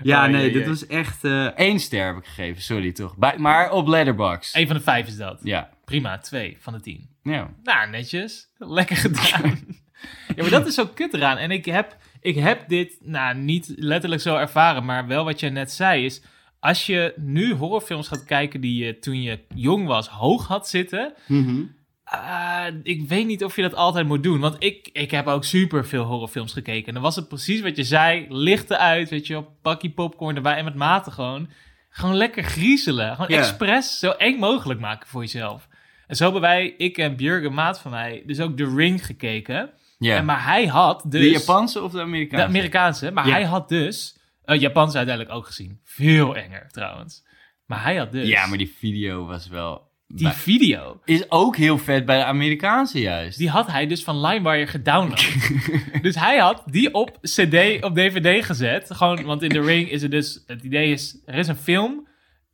Ja, Oh, nee, jee, dit jee. was echt eh één ster heb ik gegeven, sorry toch. Bij, maar op Letterboxd. Eén van de vijf is dat. Ja, Prima, twee van de tien. ja. Nou, netjes. Lekker gedaan. ja, maar dat is zo kut eraan. En ik heb, ik heb dit, nou, niet letterlijk zo ervaren, maar wel wat je net zei is... Als je nu horrorfilms gaat kijken die je toen je jong was hoog had zitten... Mhm. ah, ik weet niet of je dat altijd moet doen. Want ik, ik heb ook super veel horrorfilms gekeken. En dan was het precies wat je zei. Lichten uit, weet je wel. Pakje popcorn erbij. En met mate gewoon. Gewoon lekker griezelen. Gewoon Ja. expres zo eng mogelijk maken voor jezelf. En zo hebben wij, ik en Björk, een maat van mij, dus ook The Ring gekeken. Ja. En, maar hij had dus... de Japanse of de De Amerikaanse? Amerikaanse. Maar Ja. hij had dus... Uh, Japanse uiteindelijk ook gezien. Veel enger trouwens. Maar hij had dus... Ja, maar die video was wel... die bij- video... Is ook heel vet bij de Amerikaanse juist. Die had hij dus van LimeWire gedownload. dus hij had die op CD, op DVD gezet. Gewoon, want in The Ring is er dus... Het idee is, er is een film.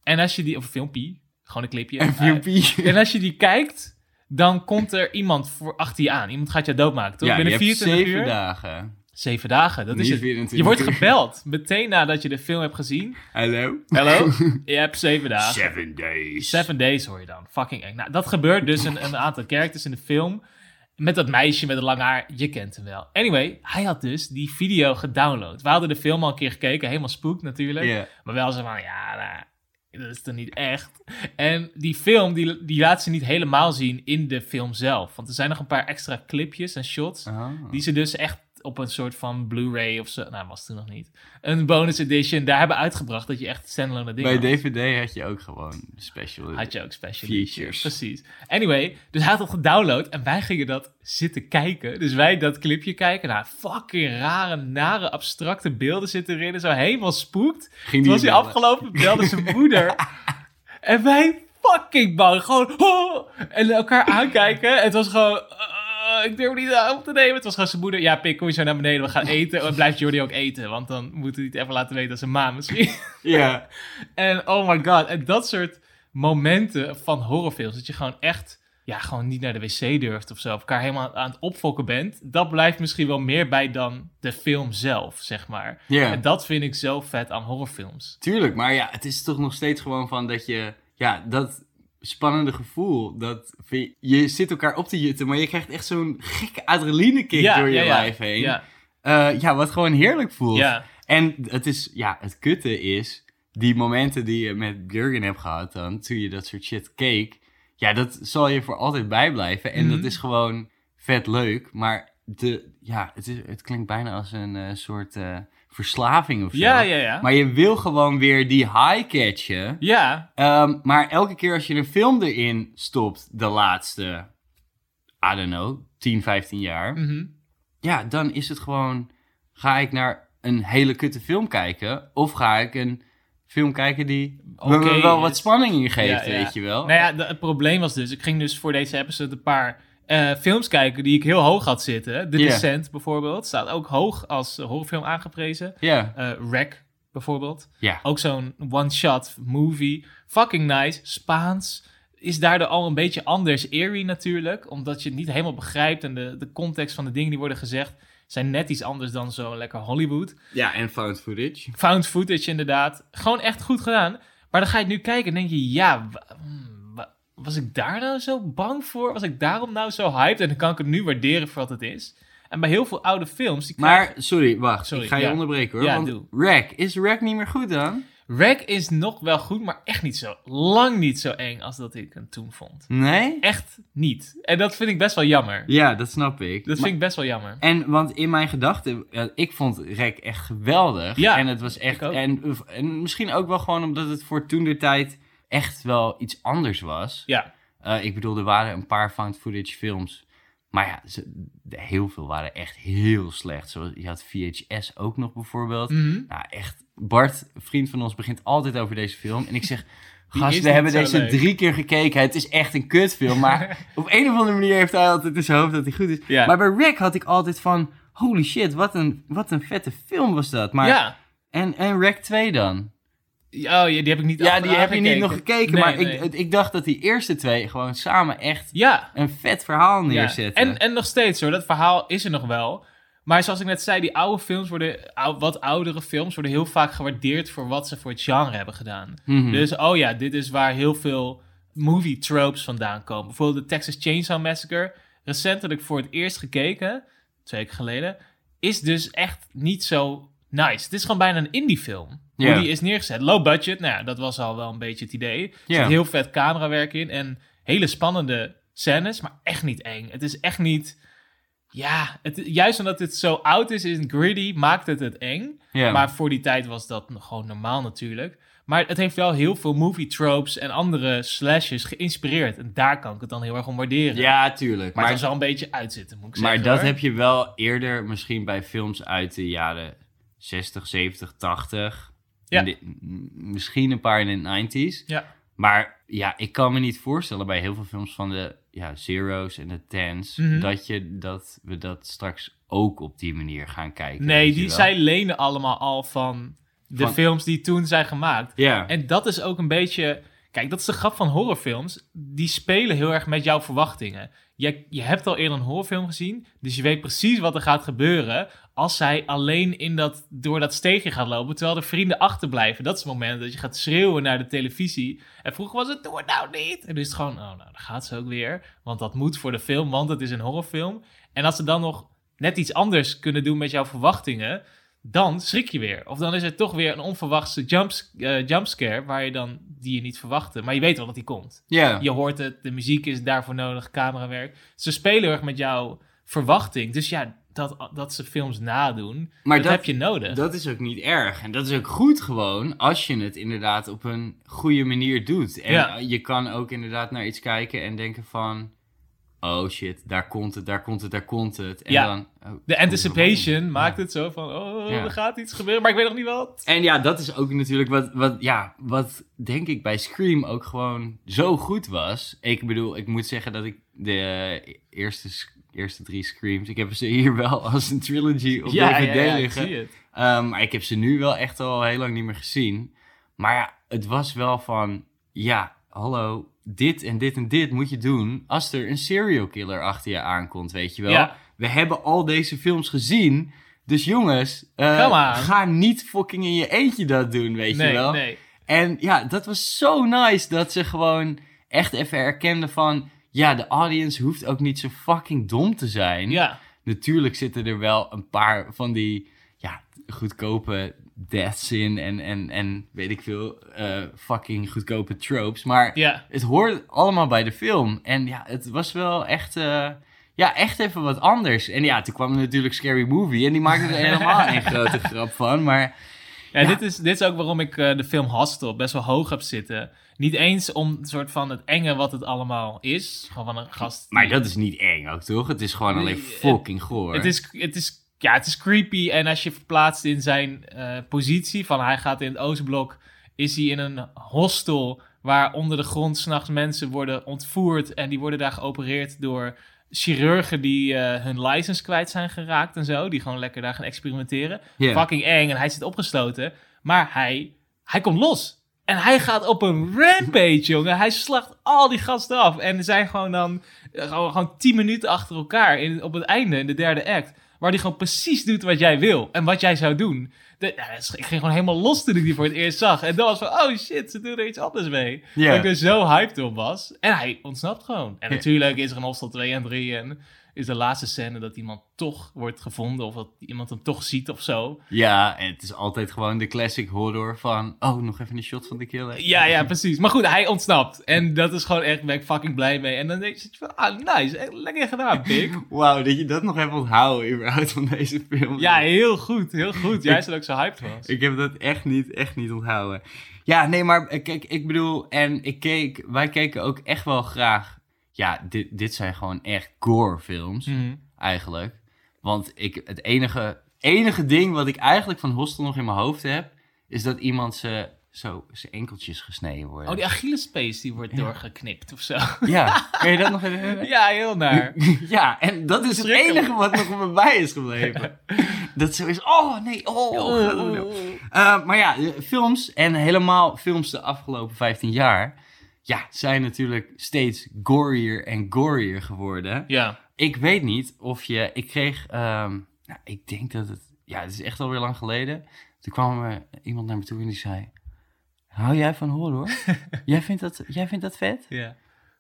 En als je die... Of een filmpje. Gewoon een clipje. Uh, en als je die kijkt, dan komt er iemand voor achter je aan. Iemand gaat je doodmaken, toch? Ja, je Binnen hebt 24 zeven uur. dagen. Zeven dagen, dat is het. 24 Je wordt gebeld. Meteen nadat je de film hebt gezien. Hallo? Hallo? je hebt zeven dagen. Seven days. Seven days hoor je dan. Fucking eng. Nou, dat gebeurt dus een, een aantal characters in de film. Met dat meisje met het lange haar. Je kent hem wel. Anyway, hij had dus die video gedownload. We hadden de film al een keer gekeken. Helemaal spook natuurlijk. Maar wel zo van, ja, nou, dat is toch niet echt. En die film, die, die laat ze niet helemaal zien in de film zelf. Want er zijn nog een paar extra clipjes en shots. Ah. Die ze dus echt op een soort van Blu-ray of zo, nou was het toen nog niet, een bonus edition daar hebben uitgebracht dat je echt standalone dingen Bij had. DVD had je ook gewoon special. Had je ook special Features. Precies. Anyway, dus hij had het gedownload en wij gingen dat zitten kijken. Dus wij dat clipje kijken. Nou, fucking rare, nare, abstracte beelden zitten erin. Zo helemaal spoekt. Ging Toen was hij bellen. afgelopen, belde zijn moeder. en wij fucking bang. Gewoon, oh, en elkaar aankijken. Het was gewoon, uh, ik durf niet op te nemen. Het was gewoon zijn moeder. Ja, pik, kom je zo naar beneden, we gaan eten. En blijft Jordi ook eten, want dan moet hij het even laten weten als een maan misschien. Ja. en oh my god, en dat soort momenten van horrorfilms, dat je gewoon echt, ja, gewoon niet naar de wc durft of zo, of elkaar helemaal aan het opfokken bent, dat blijft misschien wel meer bij dan de film zelf, zeg maar. Ja. En dat vind ik zo vet aan horrorfilms. Tuurlijk, maar ja, het is toch nog steeds gewoon van dat je, ja, dat spannende gevoel, dat je, zit elkaar op te jutten, maar je krijgt echt zo'n gekke adrenalinekick ja, door je ja, lijf heen. Ja, Eh, ja, wat gewoon heerlijk voelt. En het is, ja, het kutte is, die momenten die je met Jurgen hebt gehad dan, toen je dat soort shit keek, ja, dat zal je voor altijd bijblijven. En Mhm. dat is gewoon vet leuk. Maar de, ja, het, is, het klinkt bijna als een eh, soort eh, verslaving of zo. Ja, ja, ja. Maar je wil gewoon weer die high catchen. Ja, Ehm, maar elke keer als je een film erin stopt, de laatste, I don't know, 10, 15 jaar. mhm. Ja, dan is het gewoon, ga ik naar een hele kutte film kijken? Of ga ik een film kijken die me Oké wel wat spanning in geeft, Ja, ja. weet je wel? Nou ja, de- het probleem was dus, ik ging dus voor deze episode een paar eh, films kijken die ik heel hoog had zitten. The Ja. Descent bijvoorbeeld, staat ook hoog als horrorfilm aangeprezen. Ja, Eh Wreck bijvoorbeeld, ja. ook zo'n one-shot movie. Fucking nice, Spaans. Is daardoor al een beetje anders eerie natuurlijk, omdat je het niet helemaal begrijpt en de, de context van de dingen die worden gezegd zijn net iets anders dan zo lekker Hollywood. Ja, en found footage. Found footage inderdaad. Gewoon echt goed gedaan. Maar dan ga je het nu kijken en denk je, ja, hmm, was ik daar nou zo bang voor? Was ik daarom nou zo hyped? En dan kan ik het nu waarderen voor wat het is. En bij heel veel oude films, die Maar, krijgen- sorry, wacht. Sorry, ik ga je ja. onderbreken hoor. Ja, want doe. Rack, is Rack niet meer goed dan? Wreck is nog wel goed, maar echt niet zo, lang niet zo eng als dat ik hem toen vond. Nee? Echt niet. En dat vind ik best wel jammer. Ja, dat snap ik. Dat Maar- vind ik best wel jammer. En want in mijn gedachten, ik vond Rek echt geweldig. Ja, en het was echt. En, en misschien ook wel gewoon omdat het voor toen de tijd echt wel iets anders was. Ja, Eh, ik bedoel, er waren een paar found footage films. Maar ja, ze, heel veel waren echt heel slecht. Zoals, je had VHS ook nog bijvoorbeeld. Mhm. Nou, echt. Bart, vriend van ons, begint altijd over deze film. En ik zeg, gast, we hebben deze leuk." drie keer gekeken. Het is echt een kutfilm. Maar op een of andere manier heeft hij altijd in zijn hoofd dat hij goed is. Ja. Maar bij Rick had ik altijd van, holy shit, wat een, wat een vette film was dat. Maar, ja. en, en Rick 2 dan? Oh, ja, die heb ik niet Ja, die heb je niet nog gekeken. Nee, maar nee. Ik, ik dacht dat die eerste twee gewoon samen echt Ja, een vet verhaal Ja, neerzetten. En, en nog steeds hoor, dat verhaal is er nog wel. Maar zoals ik net zei, die oude films worden, ou- wat oudere films, worden heel vaak gewaardeerd voor wat ze voor het genre hebben gedaan. Mhm. Dus, oh ja, dit is waar heel veel movie tropes vandaan komen. Bijvoorbeeld de Texas Chainsaw Massacre. Recentelijk voor het eerst gekeken, twee weken geleden, is dus echt niet zo nice. Het is gewoon bijna een indie film. Ja. Hoe die is neergezet. Low budget, nou ja, dat was al wel een beetje het idee. Er zit heel vet camerawerk in en hele spannende scènes, maar echt niet eng. Het is echt niet... Ja, het, juist omdat het zo oud is en gritty, maakt het het eng. Maar voor die tijd was dat nog gewoon normaal natuurlijk. Maar het heeft wel heel veel movie tropes en andere slashes geïnspireerd. En daar kan ik het dan heel erg om waarderen. ja, tuurlijk. maar, Maar, het wel een beetje uitzitten, moet ik maar zeggen. dat hoor. heb je wel eerder misschien bij films uit de jaren 60, 70, 80. Ja. De- misschien een paar in de 90s. Ja. Maar ja, ik kan me niet voorstellen bij heel veel films van de ja, zeros en de tens... Mhm. dat, je, dat we dat straks ook op die manier gaan kijken. Nee, die, zij lenen allemaal al van de Van- films die toen zijn gemaakt. Ja, En dat is ook een beetje... Kijk, dat is de grap van horrorfilms. Die spelen heel erg met jouw verwachtingen. Je, je hebt al eerder een horrorfilm gezien, dus je weet precies wat er gaat gebeuren als zij alleen in dat, door dat steegje gaat lopen, terwijl de vrienden achterblijven. Dat is het moment dat je gaat schreeuwen naar de televisie. En vroeger was het, doe het nou niet. En nu is het gewoon, oh nou, daar gaat ze ook weer. Want dat moet voor de film, want het is een horrorfilm. En als ze dan nog net iets anders kunnen doen met jouw verwachtingen, dan schrik je weer. Of dan is er toch weer een onverwachte jumps, eh, jumpscare waar je dan, die je niet verwachtte. Maar je weet wel dat die komt. ja. Je hoort het, de muziek is daarvoor nodig, camerawerk. Ze spelen heel erg met jouw verwachting. Dus ja, dat, dat ze films nadoen, Maar dat, dat- heb je nodig. Dat is ook niet erg. En dat is ook goed gewoon als je het inderdaad op een goede manier doet. En Ja. je kan ook inderdaad naar iets kijken en denken van... Oh shit, daar komt het, daar komt het, daar komt het. En Ja. dan, oh, de anticipation maakt het zo van, oh, Ja. er gaat iets gebeuren, maar ik weet nog niet wat. En ja, dat is ook natuurlijk wat, wat, ja, wat denk ik bij Scream ook gewoon zo goed was. Ik bedoel, ik moet zeggen dat ik de eh, eerste, eerste drie Screams... Ik heb ze hier wel als een trilogy op ja, DVD ja, ja, ik liggen. zie het. Um, maar ik heb ze nu wel echt al heel lang niet meer gezien. Maar ja, het was wel van, ja, hallo, dit en dit en dit moet je doen als er een serial killer achter je aankomt, weet je wel. Ja. We hebben al deze films gezien, dus jongens, eh, ga niet fucking in je eentje dat doen, weet Nee, je wel. nee. En ja, dat was zo nice dat ze gewoon echt even erkenden van, ja, de audience hoeft ook niet zo fucking dom te zijn Ja, natuurlijk zitten er wel een paar van die ja, goedkope deaths in en, en, en weet ik veel, eh, fucking goedkope tropes. Maar Ja. het hoorde allemaal bij de film. En ja, het was wel echt, eh, ja, echt even wat anders. En ja, toen kwam natuurlijk Scary Movie en die maakte er helemaal een grote grap van. Maar Ja, Ja. Dit, is, dit is ook waarom ik eh, de film Hostel best wel hoog heb zitten. Niet eens om een soort van het enge wat het allemaal is. Gewoon van een gast. Maar dat is niet eng ook, toch? Het is gewoon alleen fucking goor. Het is, het, is, ja, het is creepy. En als je verplaatst in zijn eh, positie, van hij gaat in het Oostblok, is hij in een hostel waar onder de grond s'nachts mensen worden ontvoerd. En die worden daar geopereerd door chirurgen die eh, hun license kwijt zijn geraakt en zo. Die gewoon lekker daar gaan experimenteren. Fucking eng en hij zit opgesloten. Maar hij, hij komt los. En hij gaat op een rampage, jongen. Hij slacht al die gasten af. En er zijn gewoon dan eh, gewoon, gewoon tien minuten achter elkaar in, op het einde, in de derde act. Waar hij gewoon precies doet wat jij wil. En wat jij zou doen. De, ik ging gewoon helemaal los toen ik die voor het eerst zag. En dan was van, oh shit, ze doen er iets anders mee. Dat ik er zo hyped op was. En hij ontsnapt gewoon. En natuurlijk is er een Hostel 2 en 3. En is de laatste scène dat iemand toch wordt gevonden. Of dat iemand hem toch ziet of zo. Ja, en het is altijd gewoon de classic horror van... Oh, nog even een shot van de killer. Ja, ja, precies. Maar goed, hij ontsnapt. En dat is gewoon echt, ben ik fucking blij mee. En dan denk je van, ah, nice. Lekker gedaan, pik. Wauw, dat je dat nog even onthouden überhaupt van deze film. Ja, heel goed, heel goed. Jij dat ook zo hyped was. Ik heb dat echt niet, echt niet onthouden. Ja, nee, maar eh, kijk, ik bedoel, en ik keek, wij keken ook echt wel graag. Ja, dit, dit zijn gewoon echt gore films, Mhm. eigenlijk. Want ik, het enige, enige ding wat ik eigenlijk van Hostel nog in mijn hoofd heb, is dat iemand ze, zo, zijn enkeltjes gesneden worden. Oh, die Achillespees die wordt doorgeknipt of zo. Ja, kan je dat nog even herinneren? Ja, heel naar. Ja, en dat is het enige wat nog me bij is gebleven. Dat zo is, oh nee, oh. Uh, maar ja, de films en helemaal films de afgelopen 15 jaar, ja, zijn natuurlijk steeds gorier en gorier geworden. Ja. Ik weet niet of je, ik kreeg, ehm, nou, ik denk dat het, ja, het is echt alweer lang geleden. Toen kwam er iemand naar me toe en die zei, hou jij van horror? jij, vindt dat, jij vindt dat vet? Ja.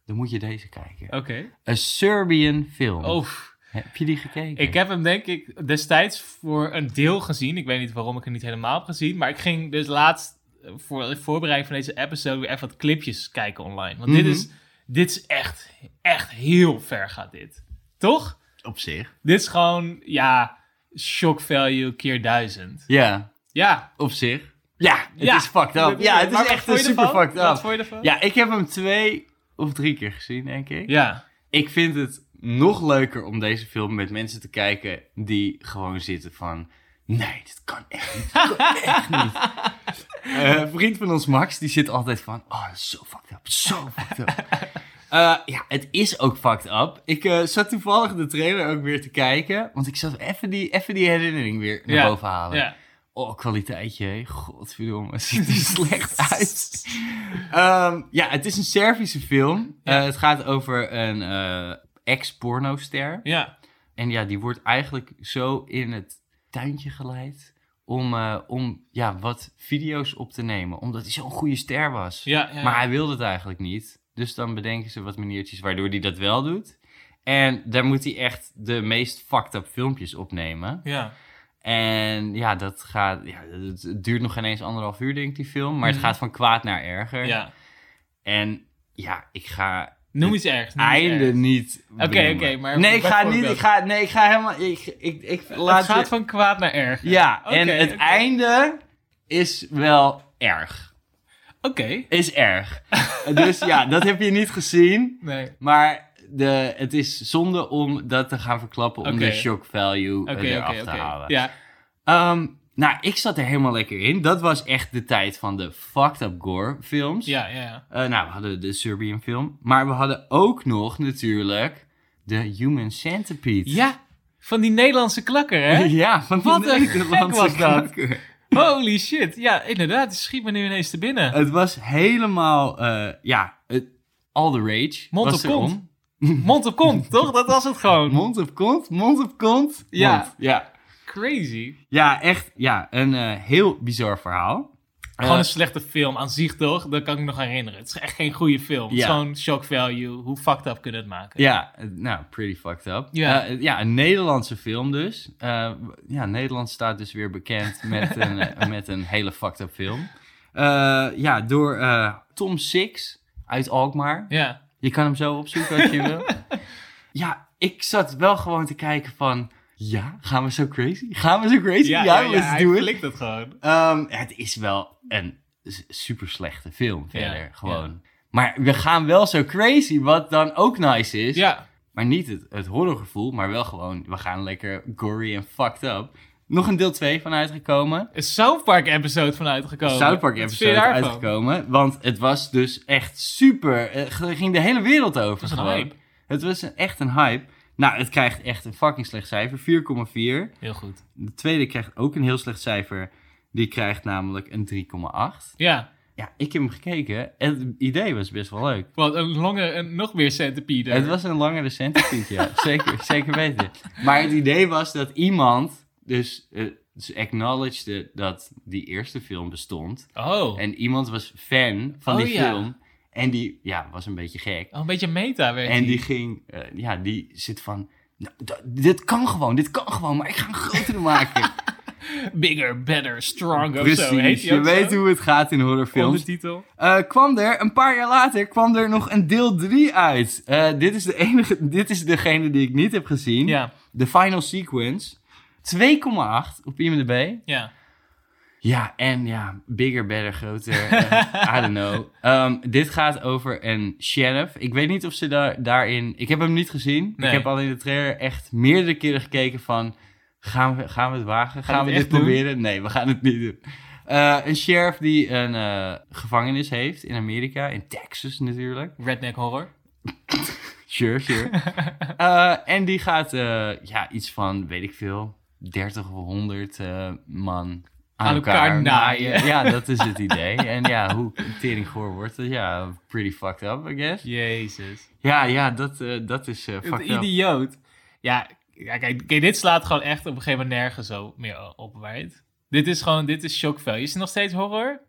Dan moet je deze kijken. Oké. Een Serbian film. Oh, Heb je die gekeken? ik heb hem denk ik destijds voor een deel gezien. Ik weet niet waarom ik hem niet helemaal heb gezien. Maar ik ging dus laatst voor de voorbereiding van deze episode weer even wat clipjes kijken online. Want dit, Mhm. is, dit is echt, echt heel ver gaat dit. Toch? Op zich. Dit is gewoon, ja, shock value keer duizend. Ja, Ja. op zich. Ja, het Ja. is fucked up. Ja, het is wat echt super ervan? fucked Wat up. vond je ervan? Ja, ik heb hem twee of drie keer gezien, denk ik. Ja. Ik vind het nog leuker om deze film met mensen te kijken die gewoon zitten van... Nee, dit kan echt niet. Dit kan echt niet. Eh, een vriend van ons, Max, die zit altijd van... Oh, dat is zo fucked up. Zo fucked up. Eh, ja, het is ook fucked up. Ik eh, zat toevallig de trailer ook weer te kijken. Want ik zat even die, even die herinnering weer naar Ja. boven halen. Ja. Oh, kwaliteitje. Godverdomme, het ziet er slecht uit. Ehm, ja, het is een Servische film. Ja. Het gaat over een ex-pornoster. Ja. En ja, die wordt eigenlijk zo in het tuintje geleid om, eh, om ja, wat video's op te nemen. Omdat hij zo'n goede ster was. Ja, ja. Maar hij wilde het eigenlijk niet. Dus dan bedenken ze wat maniertjes waardoor hij dat wel doet. En daar moet hij echt de meest fucked up filmpjes opnemen. Ja. En ja, dat gaat. Ja, het, het duurt nog geen eens anderhalf uur, denk ik, die film. Maar het Mhm. gaat van kwaad naar erger. Ja. En ja, ik ga Noem iets ergs. einde ergs. niet. Oké, oké, maar Nee, ik ga niet. Ik ga, nee, ik ga helemaal. Ik, ik, ik laat het gaat je- van kwaad naar erg. Ja, en het einde is wel erg. Oké. Is erg. dus ja, dat heb je niet gezien. Nee. Maar de, het is zonde om dat te gaan verklappen om de shock value eraf oké. te halen. Ja. Ehm, nou, ik zat er helemaal lekker in. Dat was echt de tijd van de fucked up gore films. Ja, ja, ja. Eh, nou, we hadden de Serbian film. Maar we hadden ook nog natuurlijk de Human Centipede. Ja, van die Nederlandse klakker, hè? Ja, van die Wat Nederlandse gek was dat. klakker. Holy shit. Ja, inderdaad. Het schiet me nu ineens te binnen. Het was helemaal, eh, ja, het, all the rage. Mond op kont. Mond op kont, toch? Dat was het gewoon. Mond op kont, mond op kont. Ja. Ja. Crazy. Ja, echt, ja, een eh, heel bizar verhaal. Gewoon Eh, een slechte film aan zich toch? Dat kan ik me nog herinneren. Het is echt geen goede film. Ja. gewoon shock value. Hoe fucked up kunnen het maken? Ja, eh, nou, pretty fucked up. Ja. Ja, een Nederlandse film dus. Ja, Nederland staat dus weer bekend met een, met een hele fucked up film. Ja, door Tom Six uit Alkmaar. Ja. Je kan hem zo opzoeken als je wil. Ja, ik zat wel gewoon te kijken van... Ja, gaan we zo crazy? Gaan we zo crazy? Ja, ja, ja, let's do it. het gewoon. Ehm, het is wel een super slechte film verder, gewoon. Maar we gaan wel zo crazy, wat dan ook nice is. Ja, Maar niet het, het horrorgevoel, maar wel gewoon, we gaan lekker gory en fucked up. Nog een deel 2 van uitgekomen. een South Park episode van uitgekomen. South Park episode uitgekomen. Want het was dus echt super. eh, Er ging de hele wereld over. Het gewoon. hype. Het was echt een hype. Nou, het krijgt echt een fucking slecht cijfer. 4,4. Heel goed. De tweede krijgt ook een heel slecht cijfer. Die krijgt namelijk een 3,8. Ja, Ja, ik heb hem gekeken. En het idee was best wel leuk. want een lange, een, nog meer centipede. Het was een langere centipede, ja. zeker, zeker weten. Maar het idee was dat iemand dus, acknowledgede dat die eerste film bestond. Oh, En iemand was fan van Oh, die ja. film. En die, ja, was een beetje gek. Oh, een beetje meta werd En die ging, eh, ja, die zit van... "Nou, dit kan gewoon, dit kan gewoon, maar ik ga een grotere maken. Bigger, better, stronger of zo. Heet Precies, je weet zo? hoe het gaat in horrorfilms. Ondertitel. Eh, kwam er, een paar jaar later, kwam er nog een deel 3 uit. Eh, dit is de enige, dit is degene die ik niet heb gezien. Ja, De Final Sequence. 2,8 op IMDb. ja. Ja, en ja, bigger, better, groter. eh, I don't know. Ehm, dit gaat over een sheriff. Ik weet niet of ze daar, daarin... Ik heb hem niet gezien. Nee. Ik heb al in de trailer echt meerdere keren gekeken van... Gaan we, gaan we het wagen? Gaan, we dit doen? proberen? Nee, we gaan het niet doen. Eh, een sheriff die een eh, gevangenis heeft in Amerika. In Texas natuurlijk. Redneck horror. Sure, sure. En die gaat ja, iets van, weet ik veel, 30 of 100 eh, man aan, elkaar naaien. Ja, dat is het idee. En ja, hoe tering goor wordt het? Ja, pretty fucked up, I guess. Jezus. Ja, ja, dat, eh, dat is eh Het fucked up. idioot. Ja, ja kijk, kijk, dit slaat gewoon echt op een gegeven moment nergens zo meer op, right? Dit is gewoon, dit is shock value. Is het nog steeds horror?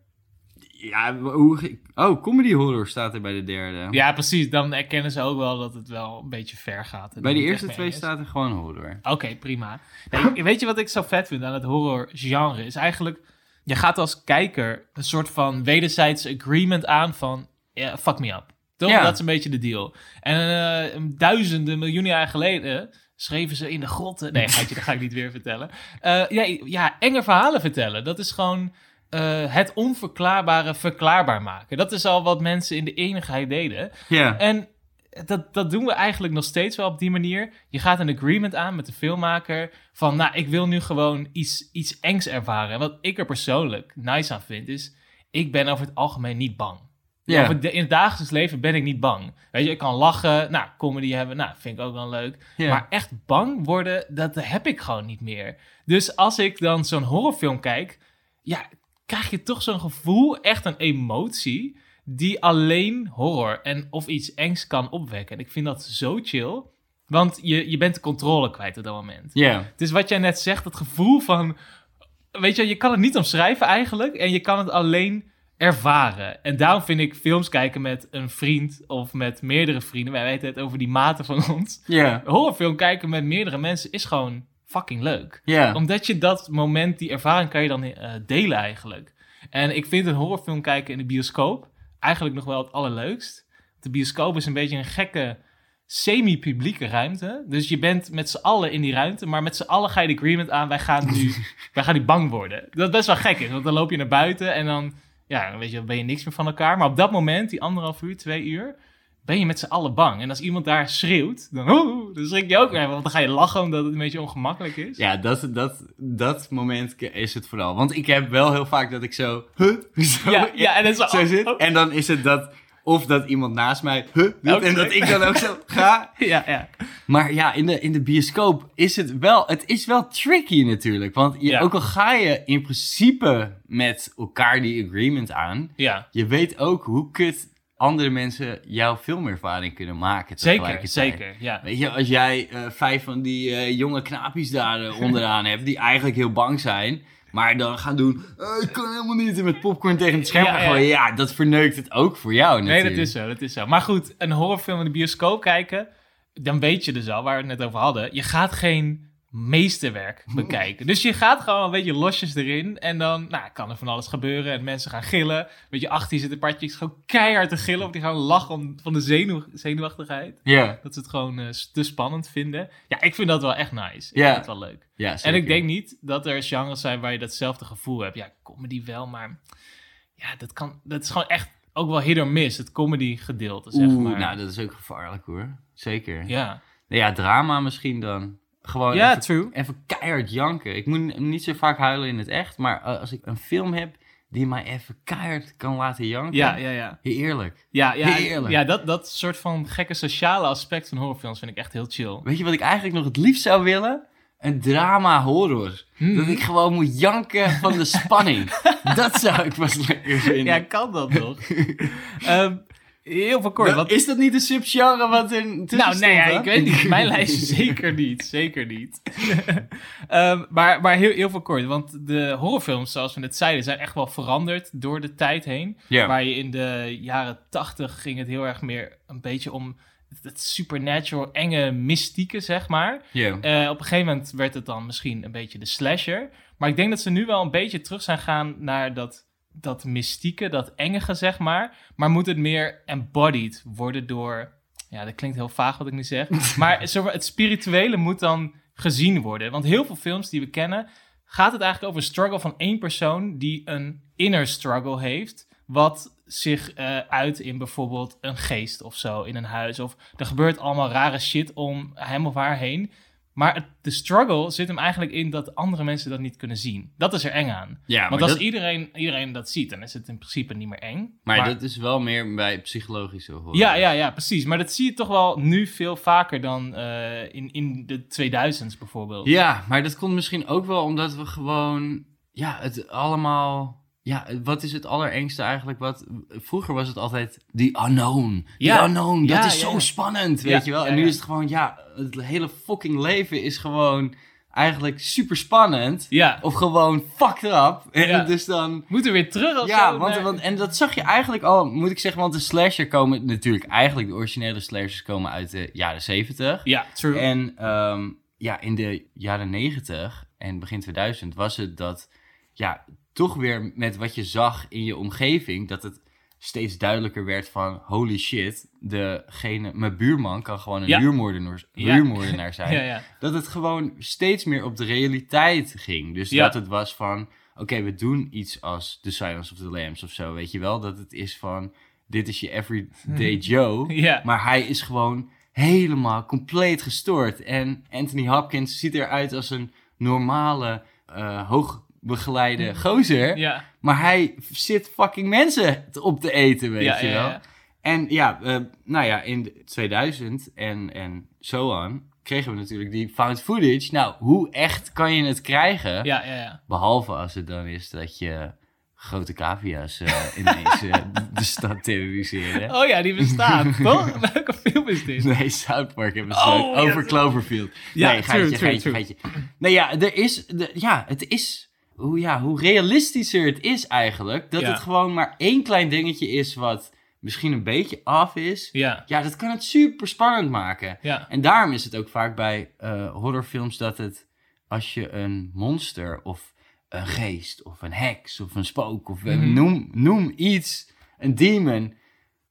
Ja, hoe... Oh, comedy horror staat er bij de derde. Ja, precies. Dan erkennen ze ook wel dat het wel een beetje ver gaat. bij het eerste twee is. staat er gewoon horror. Oké, prima. Nee, weet je wat ik zo vet vind aan het horror genre? Is eigenlijk, je gaat als kijker een soort van wederzijds agreement aan van, fuck me up. Toch? Ja. Dat is een beetje de deal. En eh, duizenden, miljoenen jaar geleden schreven ze in de grotten... Nee, gaatje, dat ga ik niet weer vertellen. Eh, ja, ja, enge verhalen vertellen. Dat is gewoon eh, het onverklaarbare verklaarbaar maken. Dat is al wat mensen in de enigheid deden. En dat, dat doen we eigenlijk nog steeds wel op die manier. Je gaat een agreement aan met de filmmaker van, nou, ik wil nu gewoon iets, iets engs ervaren. En wat ik er persoonlijk nice aan vind, is, ik ben over het algemeen niet bang. In het dagelijks leven ben ik niet bang. Weet je, ik kan lachen, nou, comedy hebben, nou, vind ik ook wel leuk. Maar echt bang worden, dat heb ik gewoon niet meer. Dus als ik dan zo'n horrorfilm kijk, ja, krijg je toch zo'n gevoel, echt een emotie, die alleen horror en of iets engs kan opwekken. En ik vind dat zo chill, want je, je bent de controle kwijt op dat moment. Ja. Het is wat jij net zegt, dat gevoel van, weet je, je kan het niet omschrijven eigenlijk en je kan het alleen ervaren. En daarom vind ik films kijken met een vriend of met meerdere vrienden, wij weten het over die maten van ons. Ja. Horrorfilm kijken met meerdere mensen is gewoon fucking leuk omdat je dat moment, die ervaring kan je dan eh, delen eigenlijk. En ik vind een horrorfilm kijken in de bioscoop eigenlijk nog wel het allerleukst. De bioscoop is een beetje een gekke semi-publieke ruimte. Dus je bent met z'n allen in die ruimte, maar met z'n allen ga je de agreement aan, wij gaan nu, wij gaan nu bang worden. Dat best wel gek is, want dan loop je naar buiten en dan, ja, weet je, dan ben je niks meer van elkaar. Maar op dat moment, die anderhalf uur, twee uur, ben je met z'n allen bang. En als iemand daar schreeuwt, dan, oeh, dan schrik je ook weer, want dan ga je lachen omdat het een beetje ongemakkelijk is. Ja, dat, dat, dat moment is het vooral. Want ik heb wel heel vaak dat ik zo... Huh? Zo, Ja, ja, en dan zo, zo zit. oh. En dan is het dat... Of dat iemand naast mij... Huh? doet, Ook en dat ik dan ook zo ga. Ja, ja. Maar ja, in de, in de bioscoop is het wel... Het is wel tricky natuurlijk. Want je, Ja. ook al ga je in principe met elkaar die agreement aan... Ja, Je weet ook hoe kut andere mensen jouw filmervaring kunnen maken. zeker, zeker. Ja. Weet je, als jij eh, vijf van die eh, jonge knaapjes daar eh, onderaan hebt, die eigenlijk heel bang zijn, Maar dan gaan doen, "Eh, ik kan helemaal niet en met popcorn tegen het scherm Ja, ja. Ja, dat verneukt het ook voor jou Nee, natuurlijk. dat is zo, dat is zo. Maar goed, een horrorfilm in de bioscoop kijken, dan weet je dus al, waar we het net over hadden. Je gaat geen meesterwerk bekijken. Dus je gaat gewoon een beetje losjes erin. En dan nou, kan er van alles gebeuren. En mensen gaan gillen. Achter je zitten partjes gewoon keihard te gillen. Of die gaan lachen om, van de zenuw, zenuwachtigheid. Ja, Dat ze het gewoon eh, te spannend vinden. Ja, ik vind dat wel echt nice. Ik Ja. vind het wel leuk. ja En ik denk niet dat er genres zijn waar je datzelfde gevoel hebt. Ja, comedy wel, maar ja, dat, kan, dat is gewoon echt ook wel hit or miss. Het comedy gedeelte, zeg Oeh, maar. nou dat is ook gevaarlijk hoor. Zeker. ja. Nou ja, drama misschien dan. Gewoon ja, even, true. even keihard janken. Ik moet niet zo vaak huilen in het echt, maar eh, als ik een film heb die mij even keihard kan laten janken. Ja, ja, ja. Heerlijk. Ja, ja, Heerlijk. ja dat, dat soort van gekke sociale aspect van horrorfilms vind ik echt heel chill. Weet je wat ik eigenlijk nog het liefst zou willen? Een drama horror. Hmm. Dat ik gewoon moet janken van de spanning. dat zou ik pas lekker vinden. Ja, kan dat nog? Ehm, heel veel kort. Nou, Is dat niet een subgenre wat tussen Nou, nee, ja, ik weet niet. Mijn lijst zeker niet. Zeker niet. Ehm, maar maar heel, heel veel kort. Want de horrorfilms, zoals we net zeiden, zijn echt wel veranderd door de tijd heen. Waar je in de jaren tachtig ging het heel erg meer een beetje om het supernatural, enge mystieke, zeg maar. Eh, op een gegeven moment werd het dan misschien een beetje de slasher. Maar ik denk dat ze nu wel een beetje terug zijn gaan naar dat, dat mystieke, dat engige, zeg maar. Maar moet het meer embodied worden door... Ja, dat klinkt heel vaag wat ik nu zeg. maar zo, het spirituele moet dan gezien worden. Want heel veel films die we kennen... gaat het eigenlijk over een struggle van één persoon... die een inner struggle heeft... wat zich eh, uit in bijvoorbeeld een geest of zo in een huis. Of er gebeurt allemaal rare shit om hem of haar heen. Maar het, de struggle zit hem eigenlijk in dat andere mensen dat niet kunnen zien. Dat is er eng aan. ja, Want als dat, iedereen, iedereen dat ziet, dan is het in principe niet meer eng. maar dat is wel meer bij psychologische horror. ja, ja, ja, precies. Maar dat zie je toch wel nu veel vaker dan eh, in, in de 2000s bijvoorbeeld. Ja, maar dat komt misschien ook wel omdat we gewoon... Ja, het allemaal... Ja, wat is het allerengste eigenlijk? Wat, vroeger was het altijd the unknown. Ja. The unknown, dat Ja, is ja, zo spannend, weet je wel? en nu is het gewoon, ja, het hele fucking leven is gewoon eigenlijk super spannend. Ja. Of gewoon fucked up. En Ja. dus dan... Moeten we weer terug of Ja, zo? want, Nee. want, en dat zag je eigenlijk al, moet ik zeggen, want de slasher komen natuurlijk, eigenlijk de originele slashers komen uit de jaren 70. Ja, true. En ehm, ja, in de jaren 90 en begin 2000 was het dat, ja, toch weer met wat je zag in je omgeving, dat het steeds duidelijker werd van, holy shit, degene, mijn buurman kan gewoon een Ja. huurmoordenaar, Ja. huurmoordenaar zijn ja, dat het gewoon steeds meer op de realiteit ging. Dus dat het was van, oké, we doen iets als The Silence of the Lambs of zo, weet je wel? Dat het is van, dit is je everyday Joe, Ja. maar hij is gewoon helemaal compleet gestoord. En Anthony Hopkins ziet eruit als een normale, eh, hoogbegeleide gozer, Ja, maar hij zit fucking mensen op te eten, weet ja, je wel? ja. En ja, eh, nou ja, in de 2000 en, en zo aan kregen we natuurlijk die found footage. Nou, hoe echt kan je het krijgen? Ja, ja, ja. Behalve als het dan is dat je grote cavia's eh, ineens eh, de, stad terroriseren. Oh ja, die bestaan, toch? Welke film is dit? Nee, South Park hebben ze Oh, over. Cloverfield. Ja, nee, true, geitje, true, geitje, true. geitje. Nee, ja, er is, de, ja, het is, hoe, ja, hoe realistischer het is eigenlijk, dat Ja. het gewoon maar één klein dingetje is wat misschien een beetje af is. Ja, Ja, dat kan het super spannend maken. ja. En daarom is het ook vaak bij eh, horrorfilms dat het, als je een monster of een geest of een heks of een spook of eh, Mhm. noem, noem iets, een demon,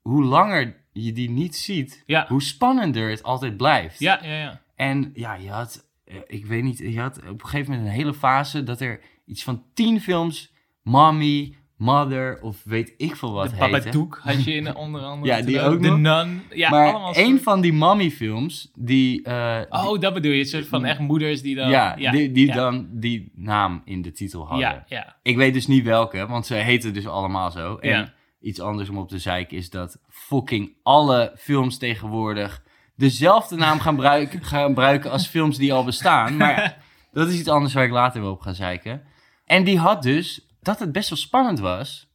hoe langer je die niet ziet, Ja. hoe spannender het altijd blijft. Ja, ja, ja. En ja, je had, eh, ik weet niet, je had op een gegeven moment een hele fase dat er iets van tien films, Mommy, Mother of weet ik veel wat de heette. Babadook had je in onder andere. Ja, die ook De. Nun. Ja, maar allemaal een van die Mommy-films, die, eh, Oh, dat bedoel je. Een soort van echt moeders die dan... ja, die, die ja. dan die naam in de titel hadden. Ja, ja. Ik weet dus niet welke, want ze heten dus allemaal zo. En Ja. iets anders om op te zeiken is dat fucking alle films tegenwoordig dezelfde naam gaan, gebruiken gaan gebruiken als films die al bestaan. Maar dat is iets anders waar ik later wel op ga zeiken. En die had dus dat het best wel spannend was,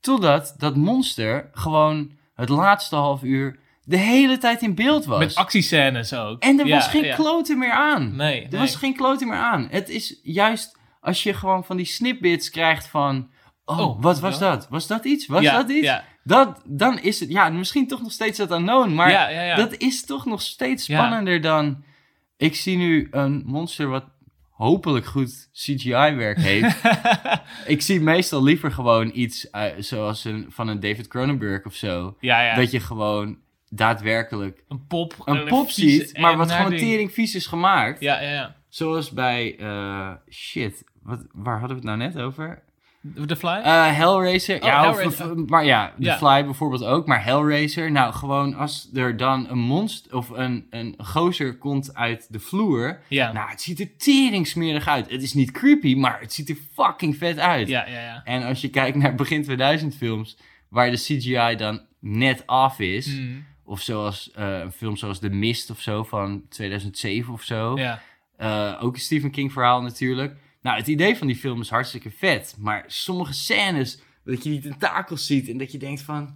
totdat dat monster gewoon het laatste half uur de hele tijd in beeld was. Met actiescènes ook. En er Ja, was geen ja. kloten meer aan. Nee, Er nee. was geen kloten meer aan. Het is juist als je gewoon van die snippets krijgt van... Oh, Oh, wat was ja. dat? Was dat iets? Was dat iets? Ja, Dat, dan is het, ja, misschien toch nog steeds dat unknown, maar dat is toch nog steeds spannender dan... Ik zie nu een monster wat hopelijk goed CGI-werk heeft. ik zie meestal liever gewoon iets eh, zoals een, van een David Cronenberg of zo. ja, ja. Dat je gewoon daadwerkelijk een pop. een pop ziet, maar wat gewoon tering vies is gemaakt. Ja, ja, ja. Zoals bij, eh, shit, wat, waar hadden we het nou net over? The Fly? Eh, Hellraiser. Oh, ja, of- Hellraiser. of- maar ja, The Ja. Fly bijvoorbeeld ook. Maar Hellraiser, nou gewoon als er dan een monster of een, een gozer komt uit de vloer. ja. Nou, het ziet er teringsmerig uit. Het is niet creepy, maar het ziet er fucking vet uit. ja, ja, ja. En als je kijkt naar begin 2000 films, waar de CGI dan net af is. Mm, Of zoals eh, een film zoals The Mist of zo van 2007 of zo. ja. Eh, ook een Stephen King verhaal natuurlijk. Nou, het idee van die film is hartstikke vet. Maar sommige scènes, dat je die tentakels ziet en dat je denkt van...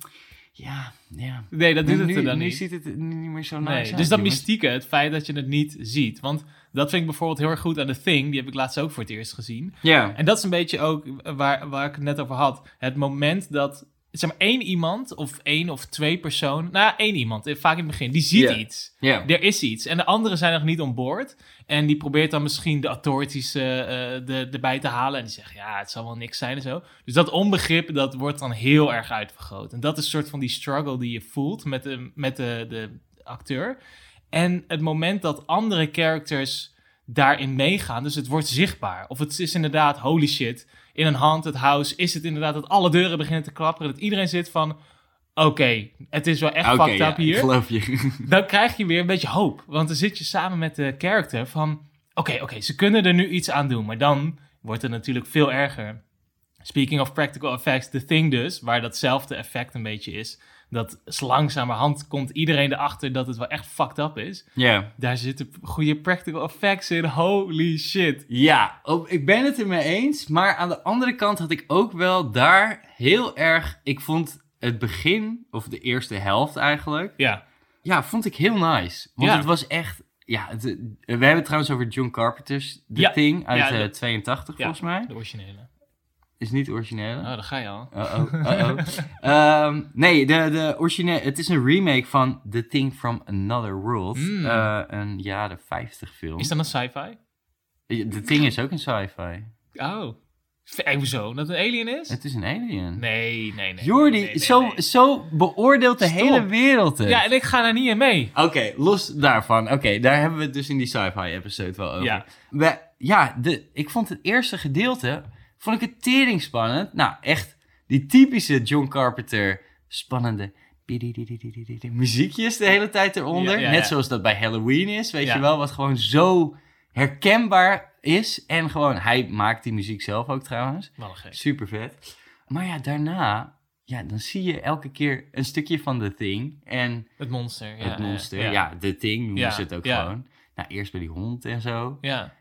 Ja, ja. Nee, dat doet nu, het er dan nu niet. ziet het niet meer zo nice Nee, uit, dus dat jongens. mystieke, het feit dat je het niet ziet. Want dat vind ik bijvoorbeeld heel erg goed aan The Thing. Die heb ik laatst ook voor het eerst gezien. Ja, En dat is een beetje ook waar, waar ik het net over had. Het moment dat zeg maar, één iemand of één of twee personen... Nou, één iemand, eh, vaak in het begin, die ziet iets. Er is iets. En de anderen zijn nog niet on board. En die probeert dan misschien de authorities de, erbij te halen. En die zeggen, ja, het zal wel niks zijn en zo. Dus dat onbegrip, dat wordt dan heel erg uitvergroot. En dat is een soort van die struggle die je voelt met de, met de, de acteur. En het moment dat andere characters daarin meegaan, dus het wordt zichtbaar. Of het is inderdaad, holy shit, in een haunted house is het inderdaad dat alle deuren beginnen te klapperen. Dat iedereen zit van, oké, het is wel echt fucked ja, up hier geloof je. dan krijg je weer een beetje hoop. Want dan zit je samen met de character van... Oké, oké, ze kunnen er nu iets aan doen. Maar dan wordt het natuurlijk veel erger. Speaking of practical effects, The Thing dus... waar datzelfde effect een beetje is... dat s- langzamerhand komt iedereen erachter dat het wel echt fucked up is. ja. Daar zitten goede practical effects in. Holy shit. Ja, ik ben het er mee eens. Maar aan de andere kant had ik ook wel daar heel erg... Ik vond het begin, of de eerste helft eigenlijk... Ja, Ja, vond ik heel nice. Want Ja. het was echt... Ja, het, we hebben het trouwens over John Carpenter's The Ja. Thing uit Ja, eh, dat- 82 Ja. volgens mij. de originele. Is niet origineel. Oh, daar ga je al. Ehm, nee, de, de originele... Het is een remake van The Thing from Another World. Mm. Eh, een jaren 50 film. Is dat een sci-fi? The Thing is ook een sci-fi. Oh. V- Hoezo? Dat het een alien is? Het is een alien. Nee, nee, nee. Jordi, nee, nee, nee, zo, nee. zo beoordeelt de Stop. hele wereld het. Ja, en ik ga daar niet in mee. Oké, los daarvan. Oké, daar hebben we het dus in die sci-fi episode wel over. Ja. We, ja, de, ik vond het eerste gedeelte, vond ik het tering spannend. Nou, echt die typische John Carpenter spannende muziekjes de hele tijd eronder. Ja, ja, Net zoals dat bij Halloween is, weet je wel. Wat gewoon zo herkenbaar is. En gewoon, hij maakt die muziek zelf ook trouwens. Super vet. Maar ja, daarna, ja, dan zie je elke keer een stukje van The Thing. En Het monster. Ja, het monster. Ja. The Thing noemen ze het ook gewoon. Nou, eerst bij die hond en zo. Ja.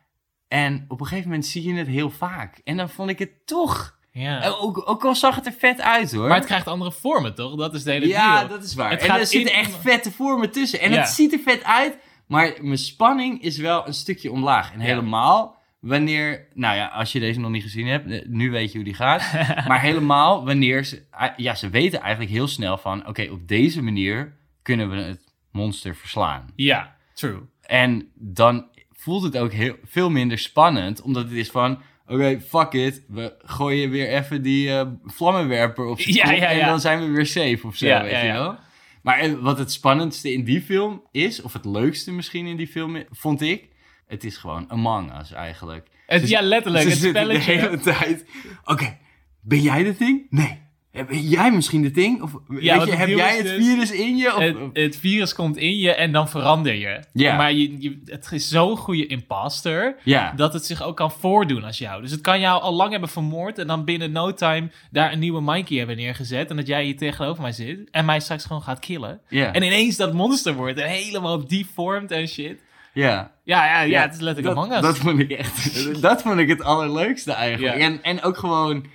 En op een gegeven moment zie je het heel vaak. En dan vond ik het toch... ja. eh, Ook, ook al zag het er vet uit, hoor. Maar het krijgt andere vormen, toch? Dat is de hele ja, deal. dat is waar. Het en er zitten echt vette vormen tussen. En Ja. het ziet er vet uit. Maar mijn spanning is wel een stukje omlaag. En Ja. helemaal wanneer... Nou ja, als je deze nog niet gezien hebt, eh, nu weet je hoe die gaat. maar helemaal wanneer ze... Ja, ze weten eigenlijk heel snel van... Oké, op deze manier kunnen we het monster verslaan. Ja, true. En dan voelt het ook heel, veel minder spannend, omdat het is van... Oké, fuck it. We gooien weer even die eh, vlammenwerper op Ja, kop ja, en ja. dan zijn we weer safe of zo, Ja, weet ja, je ja. wel. Maar eh, wat het spannendste in die film is, of het leukste misschien in die film, vond ik... Het is gewoon Among Us eigenlijk. Het, ja, letterlijk. Ze Het zitten de spelletje. hele tijd... Oké, ben jij de ding? Nee. Ben jij misschien de ding? Of weet je, heb jij het dus- virus in je? Of, Het, het virus komt in je en dan verander je. Maar je, je, het is zo'n goede imposter dat het zich ook kan voordoen als jou. Dus het kan jou al lang hebben vermoord en dan binnen no time daar een nieuwe Mikey hebben neergezet. En dat jij hier tegenover mij zit en mij straks gewoon gaat killen. En ineens dat monster wordt en helemaal deformed en shit. ja. Ja, ja, ja, het is letterlijk dat, Among Us. Dat vond ik echt. dat vond ik het allerleukste eigenlijk. En, en ook gewoon.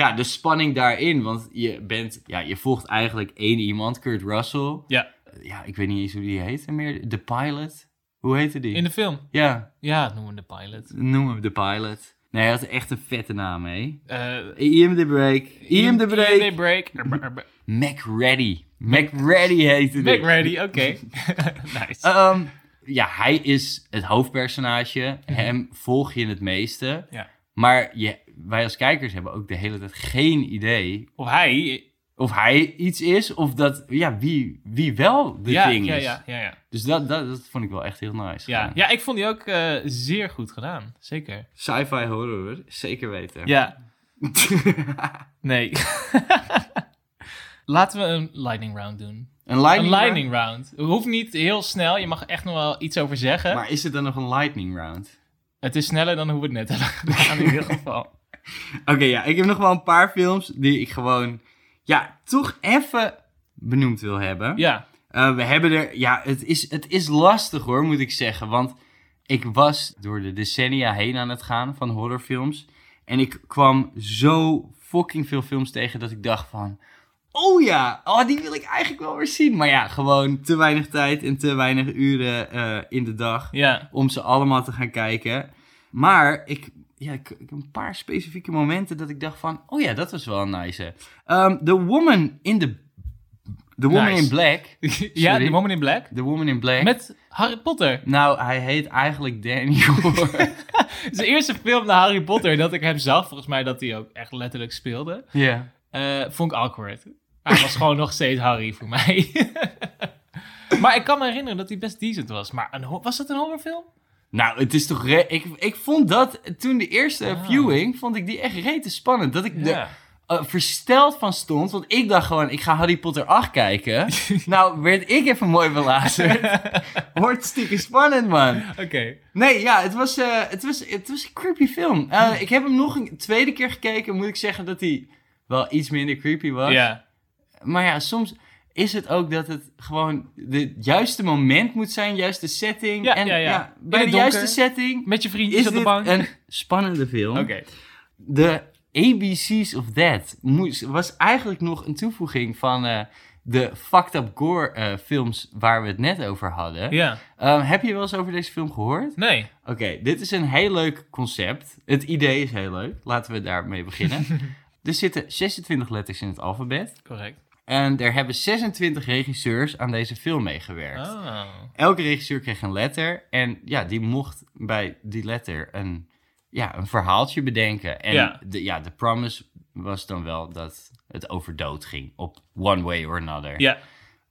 Ja, de spanning daarin. Want je bent. Ja, je volgt eigenlijk één iemand, Kurt Russell. Ja. Ja, ik weet niet eens hoe die heette meer. De Pilot. Hoe heette die? In de film. Ja, Ja, noemen we de pilot. noemen we de Pilot. Nee, hij had echt een vette naam, hè? Eh, Ian the Break. Ian the Break. Ian the Break. MacReady. MacReady heette Make dit. ready, oké. nice. Ehm, ja, hij is het hoofdpersonage. Hem volg je het meeste. Ja. Maar je, wij als kijkers hebben ook de hele tijd geen idee Of hij... of hij iets is of dat, ja, wie, wie wel de ja, ding ja, is. ja, ja, ja. Dus dat, dat, dat vond ik wel echt heel nice. Ja, gedaan. ja, ik vond die ook eh, zeer goed gedaan. Zeker. Sci-fi horror, zeker weten. Ja. Nee. Laten we een lightning round doen. een lightning, een lightning round. Het hoeft niet heel snel. Je mag echt nog wel iets over zeggen. round? Maar is het dan nog een lightning round? Het is sneller dan hoe we het net hebben gedaan in ieder geval. Oké, ja, ik heb nog wel een paar films die ik gewoon, ja, toch even benoemd wil hebben. Ja. Eh, we hebben er, ja, het is, het is lastig hoor, moet ik zeggen. Want ik was door de decennia heen aan het gaan van horrorfilms. En ik kwam zo fucking veel films tegen dat ik dacht van... Oh ja, oh, die wil ik eigenlijk wel weer zien. Maar ja, gewoon te weinig tijd en te weinig uren eh, in de dag Ja. om ze allemaal te gaan kijken. Maar ik, ja, ik, een paar specifieke momenten dat ik dacht van... Oh ja, dat was wel een nice. Ehm, The Woman in the... The Woman Nice. in Black. ja? The Woman in Black. The Woman in Black. Met Harry Potter. Nou, hij heet eigenlijk Danny Hoor. Het is de eerste film naar Harry Potter dat ik hem zag. Volgens mij dat hij ook echt letterlijk speelde. Ja. Eh, vond ik awkward. Hij was gewoon nog steeds Harry voor mij. maar ik kan me herinneren dat hij best decent was. Maar een, was het een horrorfilm? Nou, het is toch... re- ik, ik vond dat, toen de eerste Ah. viewing, vond ik die echt rete spannend. Dat ik er eh, versteld van stond. Want ik dacht gewoon, ik ga Harry Potter 8 kijken. nou, werd ik even mooi belazerd. Wordt stiekem spannend, man. Oké. Nee, ja, het was, eh, het was, het was een creepy film. Eh, ik heb hem nog een tweede keer gekeken. Moet ik zeggen dat hij wel iets minder creepy was. Ja. Maar ja, soms is het ook dat het gewoon het juiste moment moet zijn, juiste setting. Ja, en ja, bij de juiste setting Met je vriendjes is op de bank. een spannende film. Oké. De ABC's of That moest, was eigenlijk nog een toevoeging van eh, de fucked up gore eh, films waar we het net over hadden. Ja. Ehm, heb je wel eens over deze film gehoord? Nee. Oké, dit is een heel leuk concept. Het idee is heel leuk. Laten we daarmee beginnen. er zitten 26 letters in het alfabet. Correct. En er hebben 26 regisseurs aan deze film meegewerkt. Oh. Elke regisseur kreeg een letter. En ja, die mocht bij die letter een, ja, een verhaaltje bedenken. En Ja. De, ja, de promise was dan wel dat het over dood ging. Op one way or another. Ja.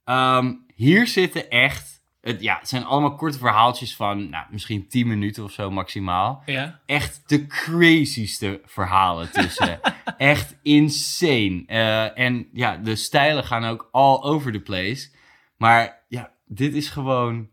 Ehm, hier zitten echt... Het, ja, het zijn allemaal korte verhaaltjes van nou, misschien 10 minuten of zo maximaal. Ja. Echt de crazyste verhalen tussen. echt insane. Eh, en ja, de stijlen gaan ook all over the place. Maar ja, dit is gewoon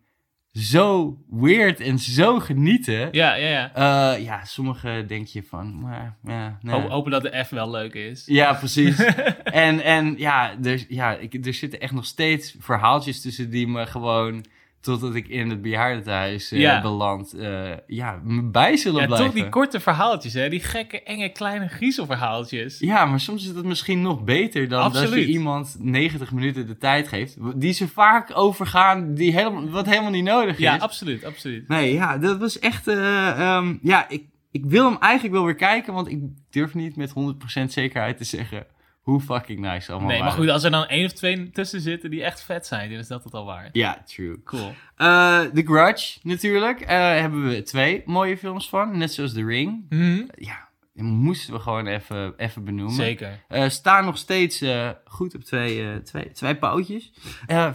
zo weird en zo genieten. Ja, ja, ja. Eh, ja, sommige denk je van, maar, ja, nee. Ho- Hopen dat de F wel leuk is. Ja, precies. en, en ja, er, ja ik, er zitten echt nog steeds verhaaltjes tussen die me gewoon, totdat ik in het bejaardentehuis eh Ja. beland, eh, ja, bij zullen Ja, blijven. toch die korte verhaaltjes, hè? Die gekke, enge, kleine griezelverhaaltjes. Ja, maar soms is het misschien nog beter dan dat je iemand 90 minuten de tijd geeft. Die ze vaak overgaan, die helemaal, wat helemaal niet nodig Ja, is. absoluut, absoluut. Nee, ja, dat was echt... eh, ehm, ja, ik, ik wil hem eigenlijk wel weer kijken, want ik durf niet met 100% zekerheid te zeggen hoe fucking nice allemaal Nee, maar waren. goed, als er dan één of twee tussen zitten die echt vet zijn, dan is dat het al waard. Ja, true. Cool. Eh The Grudge, natuurlijk. eh, hebben we twee mooie films van. Net zoals The Ring. Mhm. Ja, die moesten we gewoon even, even benoemen. Zeker. Staan nog steeds goed op twee, twee, twee pootjes.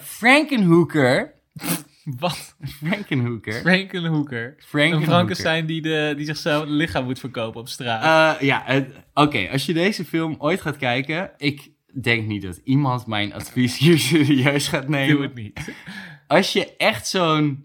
Frankenhooker. Wat? Frankenhooker. Frankenhooker. Een Frankenhooker. Frankenstein die, de, die zichzelf een lichaam moet verkopen op straat. Eh, ja, het- oké. als je deze film ooit gaat kijken... Ik denk niet dat iemand mijn advies hier serieus gaat nemen. Doe het niet. Als je echt zo'n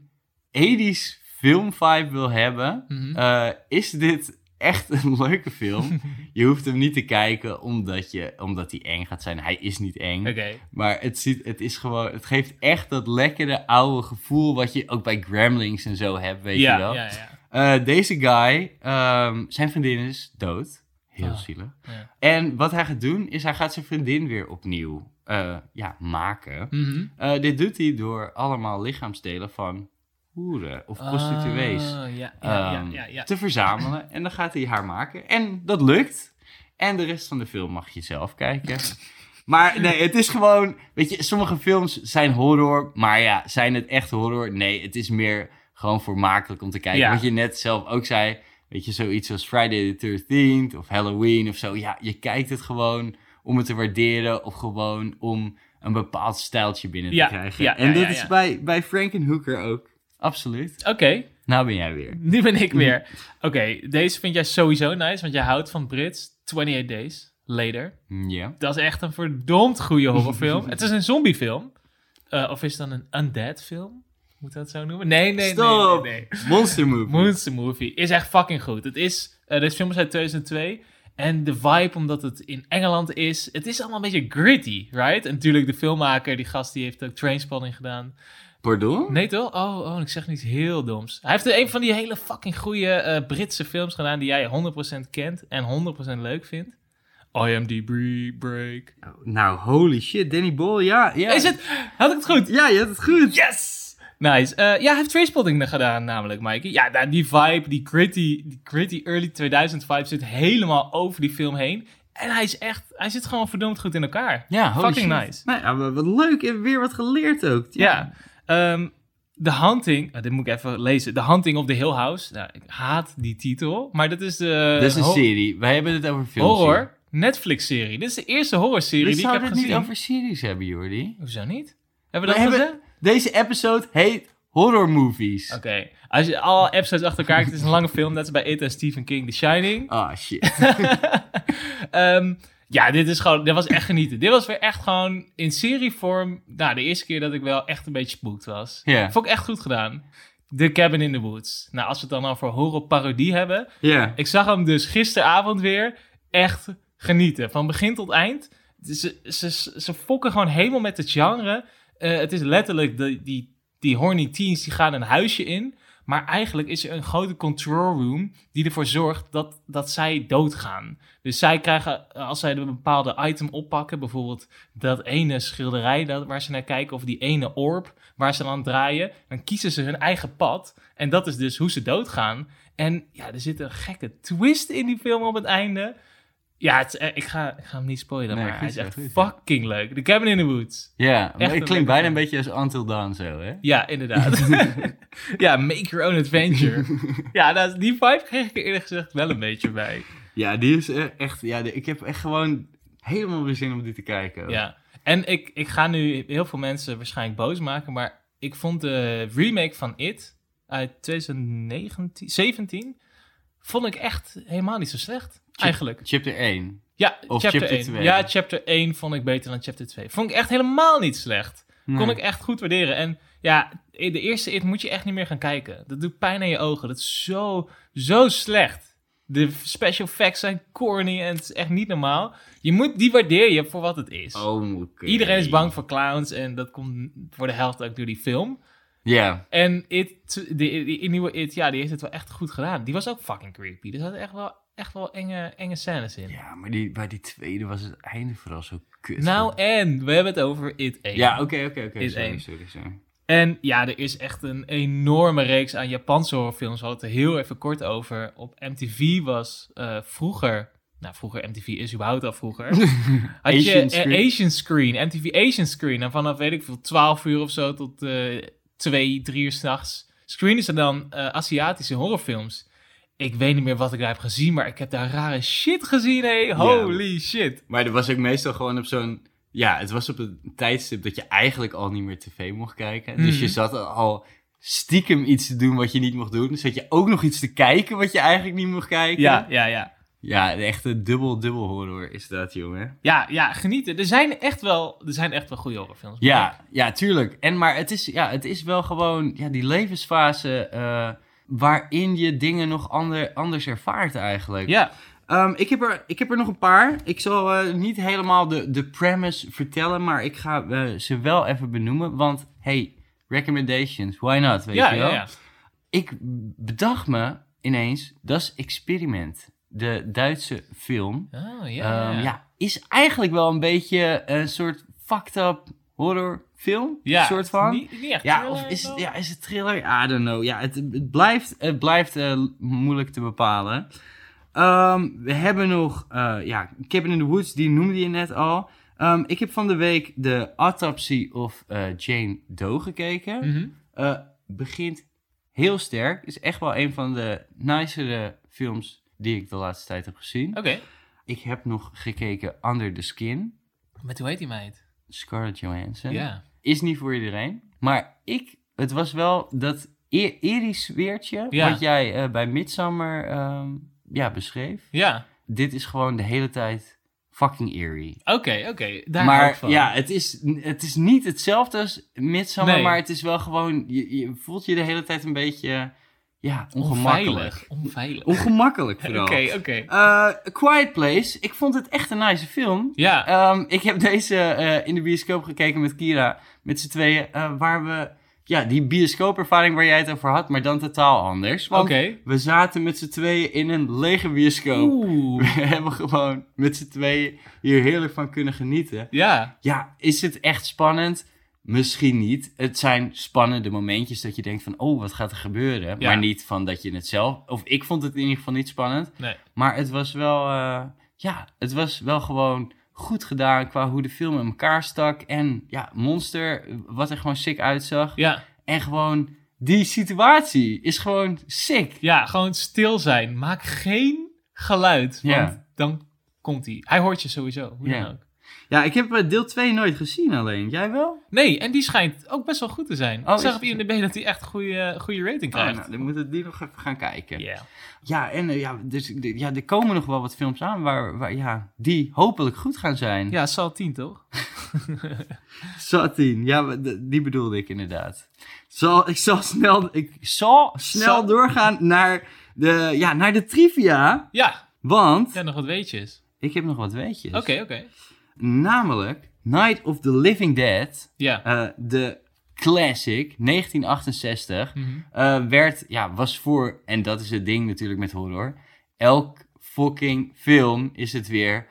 80s filmvibe wil hebben... Mhm. eh, is dit echt een leuke film. je hoeft hem niet te kijken omdat, je, omdat hij eng gaat zijn. Hij is niet eng. Oké. Maar het, ziet, het is gewoon... Het geeft echt dat lekkere oude gevoel... wat je ook bij Gremlings en zo hebt, weet Ja, je wel. ja, ja. Eh, deze guy, ehm, zijn vriendin is dood. Heel Ah. zielig. ja. En wat hij gaat doen, is hij gaat zijn vriendin weer opnieuw eh, ja, maken. Mhm. Eh, dit doet hij door allemaal lichaamsdelen van hoeren of prostituees Oh, ja, ja, ja, ehm, te verzamelen. En dan gaat hij haar maken. En dat lukt. En de rest van de film mag je zelf kijken. Maar nee, het is gewoon... Weet je, sommige films zijn horror. Maar ja, zijn het echt horror? Nee, het is meer gewoon vermakelijk om te kijken. Wat je net zelf ook zei. Weet je, zoiets als Friday the 13th of Halloween of zo. Ja, je kijkt het gewoon om het te waarderen. Of gewoon om een bepaald stijltje binnen te krijgen. ja, en dat is bij, bij Frankenhooker ook. Absoluut. Oké, Nou ben jij weer. nu ben ik weer. Oké, deze vind jij sowieso nice, want jij houdt van Brits. 28 Days Later. Ja. Dat is echt een verdomd goede horrorfilm. het is een zombiefilm. Eh, of is het dan een undead film? Moet dat zo noemen? Nee, nee, nee, Stop! nee, nee. Monster Movie. Monster Movie is echt fucking goed. Het is, eh deze film is uit 2002. En de vibe, omdat het in Engeland is, het is allemaal een beetje gritty, right? En natuurlijk de filmmaker, die gast, die heeft ook Trainspotting gedaan. Pardon? Nee toch? Oh, oh, ik zeg niet heel doms. Hij heeft een van die hele fucking goede eh, Britse films gedaan die jij 100% kent en 100% leuk vindt. IMDb Break. Nou, holy shit, Danny Boyle, ja. ja. Is het? Had ik het goed? Ja, je hebt het goed. Yes! Nice. Eh, ja, hij heeft Trainspotting gedaan namelijk, Mikey. Ja, nou, die vibe, die gritty, die gritty early 2000 vibe zit helemaal over die film heen. En hij is echt, hij zit gewoon verdomd goed in elkaar. Ja, holy Fucking shit. nice. Nou ja, wat leuk en weer wat geleerd ook. Ja. Ehm, The Hunting, oh, dit moet ik even lezen. The Hunting of the Hill House. Nou, ik haat die titel, maar dat is de Dat is een serie. Wij hebben het over films. horror Netflix-serie. Dit is de eerste horrorserie We die ik heb zouden het gezien. niet over series hebben, Jordi. Hoezo niet? Hebben We we dat gezegd? Deze episode heet Horror Movies. Oké, als je alle episodes achter elkaar kijkt, het is een lange film. Net als bij It en Stephen King, The Shining. Ah, shit. Ehm, ja, dit is gewoon, dit was echt genieten. Dit was weer echt gewoon in serievorm. Nou, de eerste keer dat ik wel echt een beetje spooked was. Ja. Vond ik echt goed gedaan. The Cabin in the Woods. Nou, als we het dan over horrorparodie hebben. Ja. Ik zag hem dus gisteravond weer echt genieten. Van begin tot eind. Ze, ze, ze fokken gewoon helemaal met het genre. Eh, het is letterlijk, de, die, die horny teens die gaan een huisje in. Maar eigenlijk is er een grote control room die ervoor zorgt dat, dat zij doodgaan. Dus zij krijgen, eh, als zij een bepaalde item oppakken, bijvoorbeeld dat ene schilderij dat, waar ze naar kijken, of die ene orb waar ze aan draaien, dan kiezen ze hun eigen pad. En dat is dus hoe ze doodgaan. En ja, er zit een gekke twist in die film op het einde. Ja, het is, eh, ik, ga, ik ga hem niet spoilen, Nee, maar goed hij is echt goed fucking leuk. The Cabin in the Woods. Ja, Echt het klinkt bijna een beetje als Until Dawn zo, hè? Ja, inderdaad. ja, make your own adventure. ja, nou, die vibe kreeg ik er eerlijk gezegd wel een beetje bij. Ja, die is eh, echt... Ja, ik heb echt gewoon helemaal weer zin om die te kijken. Ja, en ik, ik ga nu heel veel mensen waarschijnlijk boos maken, maar ik vond de remake van It uit 2019, 17, vond ik echt helemaal niet zo slecht. Eigenlijk. Chapter 1. Ja, Of chapter, chapter 1. twee. Ja, chapter 1 vond ik beter dan chapter 2. Vond ik echt helemaal niet slecht. Kon ik echt goed waarderen. En ja, de eerste It moet je echt niet meer gaan kijken. Dat doet pijn aan je ogen. Dat is zo, zo slecht. De special effects zijn corny en het is echt niet normaal. Je moet, die waardeer je voor wat het is. Oh, oké. Iedereen is bang voor clowns en dat komt voor de helft ook door die film. Ja. En It, de, de, die nieuwe It, ja, die heeft het wel echt goed gedaan. Die was ook fucking creepy. Er zaten echt wel, echt wel enge, enge scènes in. Ja, maar die, bij die tweede was het einde vooral zo kut. Nou, en we hebben het over It 1. Ja, oké, oké, oké. Is Sorry, sorry. En ja, er is echt een enorme reeks aan Japanse horrorfilms. We hadden het er heel even kort over. Op MTV was eh, vroeger... Nou, vroeger MTV is überhaupt al vroeger. Had je Asian eh, Screen. Asian Screen, MTV Asian Screen. En vanaf, weet ik veel, 12 uur of zo tot eh 2, 3 uur s'nachts... screenen ze dan eh, Aziatische horrorfilms. Ik weet niet meer wat ik daar heb gezien, maar ik heb daar rare shit gezien, hé. Holy shit. Maar dat was ook meestal gewoon op zo'n... Ja, het was op een tijdstip dat je eigenlijk al niet meer tv mocht kijken. Dus Mhm. je zat al stiekem iets te doen wat je niet mocht doen. Dus zat je ook nog iets te kijken wat je eigenlijk niet mocht kijken. Ja, ja, ja. Ja, de echte dubbel, dubbel horror is dat, jongen. Ja, ja, genieten. Er zijn echt wel, er zijn echt wel goede horrorfilms. Ja, ja, tuurlijk. En maar het is, ja, het is wel gewoon ja, die levensfase eh, waarin je dingen nog ander, anders ervaart eigenlijk. Ja, Ehm, ik, heb er, ik heb er nog een paar. Ik zal eh, niet helemaal de, de premise vertellen, maar ik ga eh, ze wel even benoemen. Want, hey, recommendations, why not, weet ja, je ja, wel? ja. Ik bedacht me ineens, dat is Experiment, de Duitse film. Oh, ja, Ehm, ja. ja, is eigenlijk wel een beetje een soort fucked up horror film, Ja, soort van. Niet, niet echt Ja, thriller of is het, ja, is het thriller? I don't know. Ja, het, het blijft, het blijft eh, moeilijk te bepalen. Ehm, we hebben nog, eh, ja, Cabin in the Woods, die noemde je net al. Ehm, ik heb van de week de Autopsy of eh, Jane Doe gekeken. Mhm. Begint heel sterk. Is echt wel een van de nicere films die ik de laatste tijd heb gezien. Oké. Ik heb nog gekeken Under the Skin. Met hoe heet die meid? Scarlett Johansson. Ja. Is niet voor iedereen. Maar ik, het was wel dat eerie sfeertje Ja. wat jij eh, bij Midsummer ehm, ja, beschreef. Ja. Dit is gewoon de hele tijd fucking eerie. Oké, oké. Daar maar van. ja, het is, het is niet hetzelfde als Midsummer, Nee. maar het is wel gewoon, je, je voelt je de hele tijd een beetje, ja, ongemakkelijk. Onveilig. Onveilig. Ongemakkelijk Oké, vooral. oké. Eh, A Quiet Place, ik vond het echt een nice film. Ja. Ehm, ik heb deze eh, in de bioscoop gekeken met Kira, met z'n tweeën, eh, waar we, ja, die bioscoopervaring waar jij het over had, maar dan totaal anders. Want Oké. we zaten met z'n tweeën in een lege bioscoop. Oeh. We hebben gewoon met z'n tweeën hier heerlijk van kunnen genieten. Ja. Ja, is het echt spannend? Misschien niet. Het zijn spannende momentjes dat je denkt van, oh, wat gaat er gebeuren? Ja. Maar niet van dat je het zelf... Of ik vond het in ieder geval niet spannend. Nee. Maar het was wel, eh, ja, het was wel gewoon goed gedaan qua hoe de film in elkaar stak. En ja, Monster, wat er gewoon sick uitzag. Ja. En gewoon, die situatie is gewoon sick. Ja, gewoon stil zijn. Maak geen geluid. Want Ja. dan komt hij. Hij hoort je sowieso. Hoe Ja. dan ook. Ja, ik heb eh, deel 2 nooit gezien alleen. Jij wel? Nee, en die schijnt ook best wel goed te zijn. Oh, ik zag op IMDb dat hij echt een goede, goede rating Oh, krijgt. nou, dan moeten we die nog even gaan kijken. Ja. Ja, en eh, ja, dus, ja, er komen nog wel wat films aan waar, waar, ja, die hopelijk goed gaan zijn. Ja, Sal 10 toch? Satine, ja, maar d- die bedoelde ik inderdaad. Zal, ik zal snel, ik zal snel Zal- doorgaan naar de, ja, naar de trivia, Ja, want ja nog wat weetjes. ik heb nog wat weetjes. Oké, oké. Namelijk Night of the Living Dead, Ja. eh, de classic, 1968, Mhm. eh, werd, ja, was voor, en dat is het ding natuurlijk met horror, elk fucking film is het weer...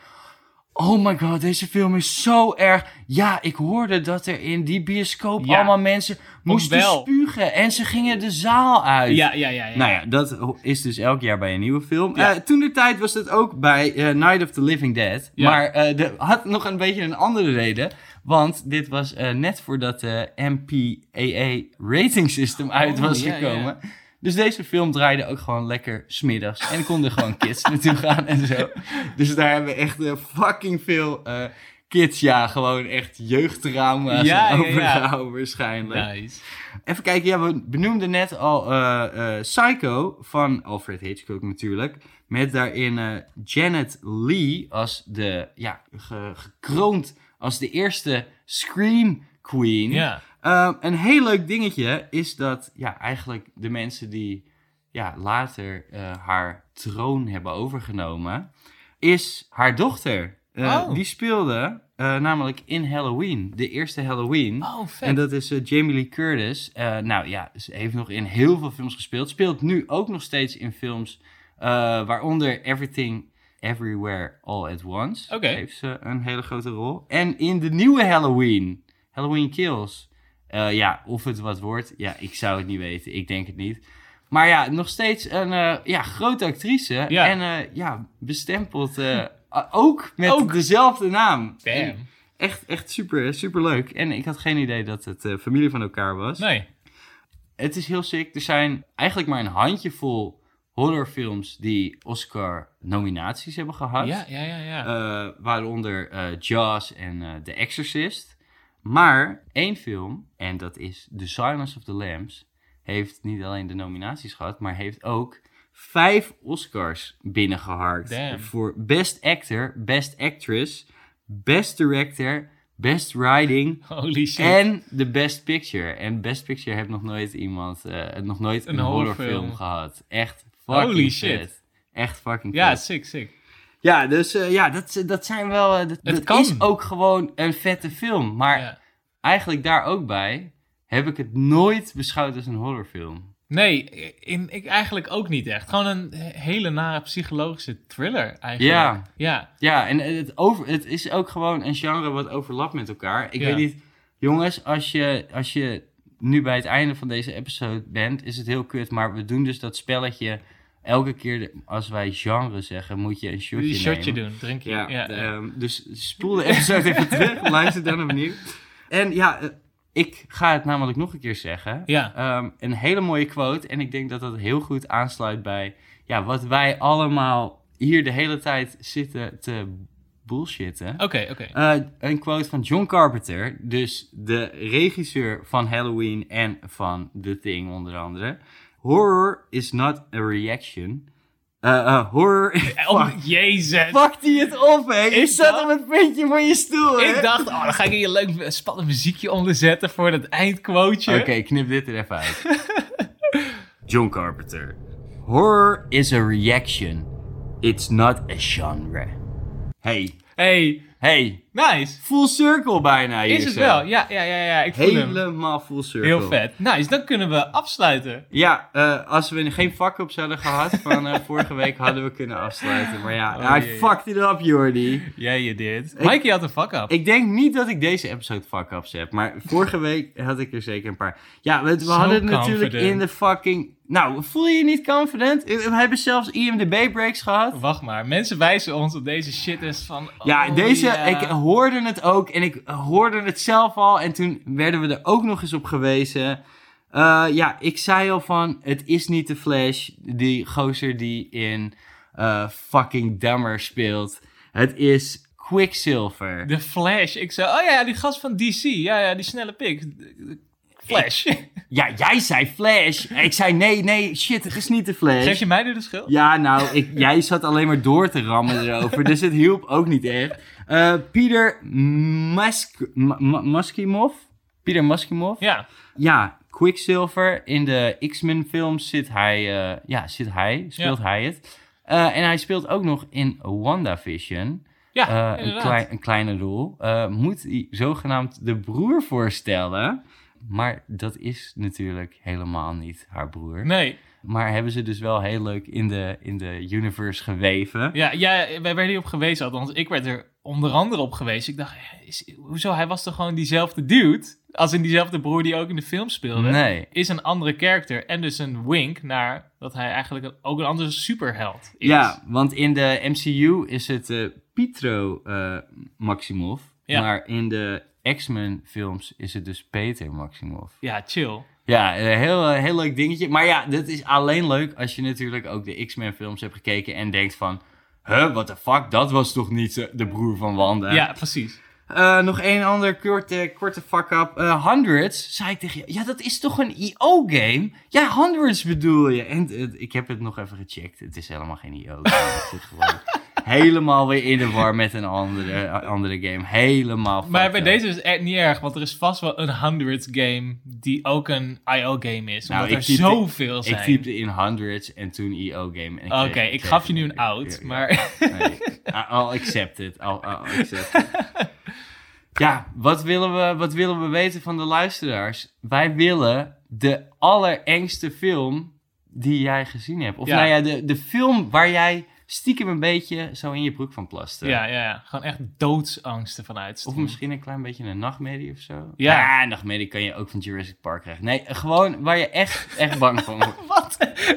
Oh my god, deze film is zo erg. Ja, ik hoorde dat er in die bioscoop Ja. allemaal mensen moesten spugen en ze gingen de zaal uit. Ja, ja, ja. ja. Nou ja, dat is dus elk jaar bij een nieuwe film. Ja. Eh, toen de tijd was dat ook bij eh, Night of the Living Dead. Maar eh de, had nog een beetje een andere reden. Want dit was net voordat de MPAA rating system uit Oh, was gekomen. Dus deze film draaide ook gewoon lekker smiddags. En er konden gewoon kids naartoe gaan en zo. Dus daar hebben we echt eh, fucking veel eh, kids, ja, gewoon echt jeugdtrauma's Ja, ja. overgehouden waarschijnlijk. Nice. Even kijken, ja, we benoemden net al eh, Psycho van Alfred Hitchcock natuurlijk. Met daarin Janet Lee als de, ja, ge- gekroond als de eerste Scream Queen. Ja. Eh, een heel leuk dingetje is dat, ja, eigenlijk de mensen die ja, later eh, haar troon hebben overgenomen, is haar dochter. Eh, Oh. Die speelde eh, namelijk in Halloween, de eerste Halloween. Oh, vet. En dat is Jamie Lee Curtis. Nou ja, ze heeft nog in heel veel films gespeeld. Speelt nu ook nog steeds in films, waaronder Everything, Everywhere, All at Once. Oké. Heeft ze een hele grote rol. En in de nieuwe Halloween, Halloween Kills. Eh, ja, of het wat wordt, ja, ik zou het niet weten. Ik denk het niet. Maar ja, nog steeds een eh, ja, grote actrice. Ja. En eh, ja, bestempeld ook met Ook. dezelfde naam. Echt, echt super, super leuk. En ik had geen idee dat het familie van elkaar was. Nee. Het is heel sick. Er zijn eigenlijk maar een handjevol horrorfilms die Oscar-nominaties hebben gehad. Ja, ja, ja, ja. Waaronder Jaws en The Exorcist. Maar één film, en dat is The Silence of the Lambs, heeft niet alleen de nominaties gehad, maar heeft ook vijf Oscars binnengeharkt. Damn. Voor Best Actor, Best Actress, Best Director, Best Writing Holy shit. en de Best Picture. En Best Picture heeft nog nooit iemand, eh, nog nooit een, Een horrorfilm gehad. Echt fucking Holy vet. shit. Echt fucking ja, sick, sick. Ja, dus eh, ja, dat, dat zijn wel. eh, dat Het dat kan. is ook gewoon een vette film. Maar Ja. eigenlijk daar ook bij heb ik het nooit beschouwd als een horrorfilm. Nee, in, ik eigenlijk ook niet echt. Gewoon een hele nare psychologische thriller eigenlijk. Ja. Ja. Ja, en het, over, het is ook gewoon een genre wat overlapt met elkaar. Ik Ja. weet niet. jongens, als je, als je nu bij het einde van deze episode bent, is het heel kut. Maar we doen dus dat spelletje. Elke keer de- als wij genre zeggen, moet je een shotje Een shotje nemen. doen, drink je. Ja, Ja, ja. ehm, dus spoel de episode even terug, luister dan opnieuw. En ja, eh, ik ga het namelijk nog een keer zeggen. Ja. Ehm, een hele mooie quote. En ik denk dat dat heel goed aansluit bij ja, wat wij allemaal hier de hele tijd zitten te bullshitten. Oké, oké. Eh, een quote van John Carpenter, dus de regisseur van Halloween en van The Thing onder andere. Horror is not a reaction. Eh, eh, horror... Oh, Fuck. jezus. Fuck die het op, hè? Je Ik zat dacht- op het puntje van je stoel, hè? Ik dacht, oh, dan ga ik hier een leuk spannend muziekje onder zetten voor dat eindquoteje. Oké, knip dit er even uit. John Carpenter. Horror is a reaction. It's not a genre. Hey, Hey, hey. Nice. Full circle bijna hier Is het zo. wel? Ja, ja, ja, ja. Ik voel hem. Helemaal full circle. Heel vet. Nice, dan kunnen we afsluiten. Ja, eh, als we geen vak op zouden gehad van eh, vorige week, hadden we kunnen afsluiten. Maar ja, Oh, jee. fucked it up, Jordi. Ja, je. Ik- Mikey had een fuck up. Ik denk niet dat ik deze episode fuck-ups heb, maar vorige week had ik er zeker een paar. Ja, we, hadden het natuurlijk in de fucking... Nou, voel je je niet confident? We hebben zelfs IMDb-breaks gehad. Wacht maar, mensen wijzen ons op deze shit is van... Ja, oh, deze, ja. ik hoorde het ook en ik hoorde het zelf al en toen werden we er ook nog eens op gewezen. Eh, ja, ik zei al van, het is niet de Flash, die gozer die in eh, fucking Dummer speelt. Het is Quicksilver. De Flash. Ik zei, oh ja, die gast van DC. Ja, ja, die snelle pik. Flash. Ja, jij zei Flash. Ik zei nee, nee, shit, het is niet de Flash. Geef je mij nu de schuld? Ja, nou, ik, jij zat alleen maar door te rammen erover, dus het hielp ook niet echt. Eh Pieter Musk, Ma- Ma- Muskimov? Pieter Muskimov? Ja. Ja, Quicksilver. In de X-Men films zit hij, eh, ja, zit hij, speelt hij het. Eh, en hij speelt ook nog in WandaVision. Ja, een, klein, een kleine rol. Moet hij zogenaamd de broer voorstellen. Maar dat is natuurlijk helemaal niet haar broer. Nee. Maar hebben ze dus wel heel leuk in de, in de universe geweven. Ja, ja, wij werden hierop gewezen, althans ik werd er onder andere op gewezen. Ik dacht, is, hoezo, hij was toch gewoon diezelfde dude? Als in diezelfde broer die ook in de film speelde. Nee. Is een andere character en dus een wink naar dat hij eigenlijk ook een andere superheld is. Ja, want in de MCU is het eh Pietro eh, Maximov. Ja. Maar in de X-Men films is het dus Peter Maximov. Ja, chill. Ja, een heel, heel leuk dingetje. Maar ja, dit is alleen leuk als je natuurlijk ook de X-Men films hebt gekeken en denkt van... Huh, what the fuck? Dat was toch niet de broer van Wanda? Ja, precies. Eh, nog één ander korte, korte fuck-up. Eh, Hundreds, zei ik tegen je. Ja, dat is toch een IO-game? Ja, Hundreds bedoel je. En eh, ik heb het nog even gecheckt. Het is helemaal geen IO-game. het gewoon helemaal weer in de war met een andere, andere game. Helemaal Maar bij up. deze is het echt niet erg, want er is vast wel een hundreds game die ook een IO-game is. Nou, Omdat ik er typte- zoveel Ik zijn. typte in Hundreds en toen IO-game. Oké, ik gaf je nu een- out, maar... Nee, I'll accept it. I'll, I'll accept it. Ja, wat willen, we, wat willen we weten van de luisteraars? Wij willen de allerengste film die jij gezien hebt. Of Ja. nou ja, de, de film waar jij stiekem een beetje zo in je broek van plaste. Ja, ja, ja. Gewoon echt doodsangsten vanuit. Of misschien een klein beetje een nachtmerrie of zo. Ja. een nachtmerrie kan je ook van Jurassic Park krijgen. Nee, gewoon waar je echt, echt bang van wordt. Wat?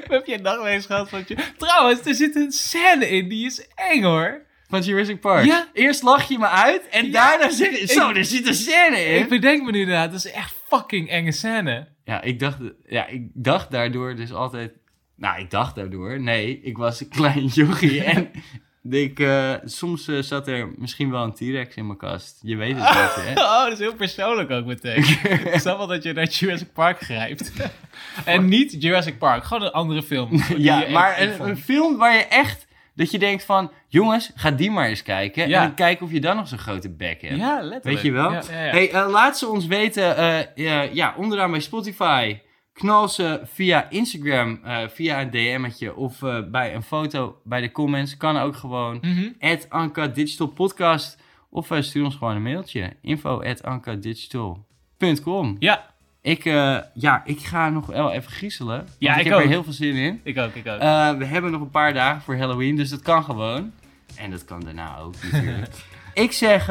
Heb je nachtmerries gehad van je... Trouwens, er zit een scène in, die is eng hoor. Van Jurassic Park. Ja. Eerst lach je me uit en Ja. daarna zeg je... Zo, Ik- er zit een scène in. Ik bedenk me nu inderdaad, dat is echt fucking enge scène. Ja, ik dacht, ja, ik dacht daardoor dus altijd... Nou, ik dacht daardoor. Nee, ik was een klein jochie en ik, eh, soms eh, zat er misschien wel een T-Rex in mijn kast. Je weet het niet, hè? Oh, dat is heel persoonlijk ook meteen. ik snap wel dat je naar Jurassic Park grijpt. en niet Jurassic Park, gewoon een andere film. ja, maar een, een film waar je echt... Dat je denkt van, jongens, ga die maar eens kijken. Ja. En kijken of je dan nog zo'n grote bek hebt. Ja, letterlijk. Weet je wel? Ja, ja, ja. Hey, eh, laat ze ons weten. ja, onderaan bij Spotify. Knal ze via Instagram, eh, via een DM'tje of eh, bij een foto bij de comments. Kan ook gewoon. At Anka Digital Podcast. Of eh, stuur ons gewoon een mailtje. Info at ankadigital.com Ja, ik, ja, ik ga nog wel even griezelen. Ja, ik, ik heb ook. er heel veel zin in. ik ook, ik ook. We hebben nog een paar dagen voor Halloween, dus dat kan gewoon. En dat kan daarna ook natuurlijk. ik zeg,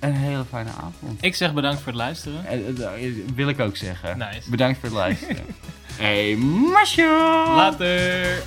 een hele fijne avond. Ik zeg bedankt voor het luisteren. Eh, eh, Dat wil ik ook zeggen. Nice. Bedankt voor het luisteren. hey, Marshall! Later!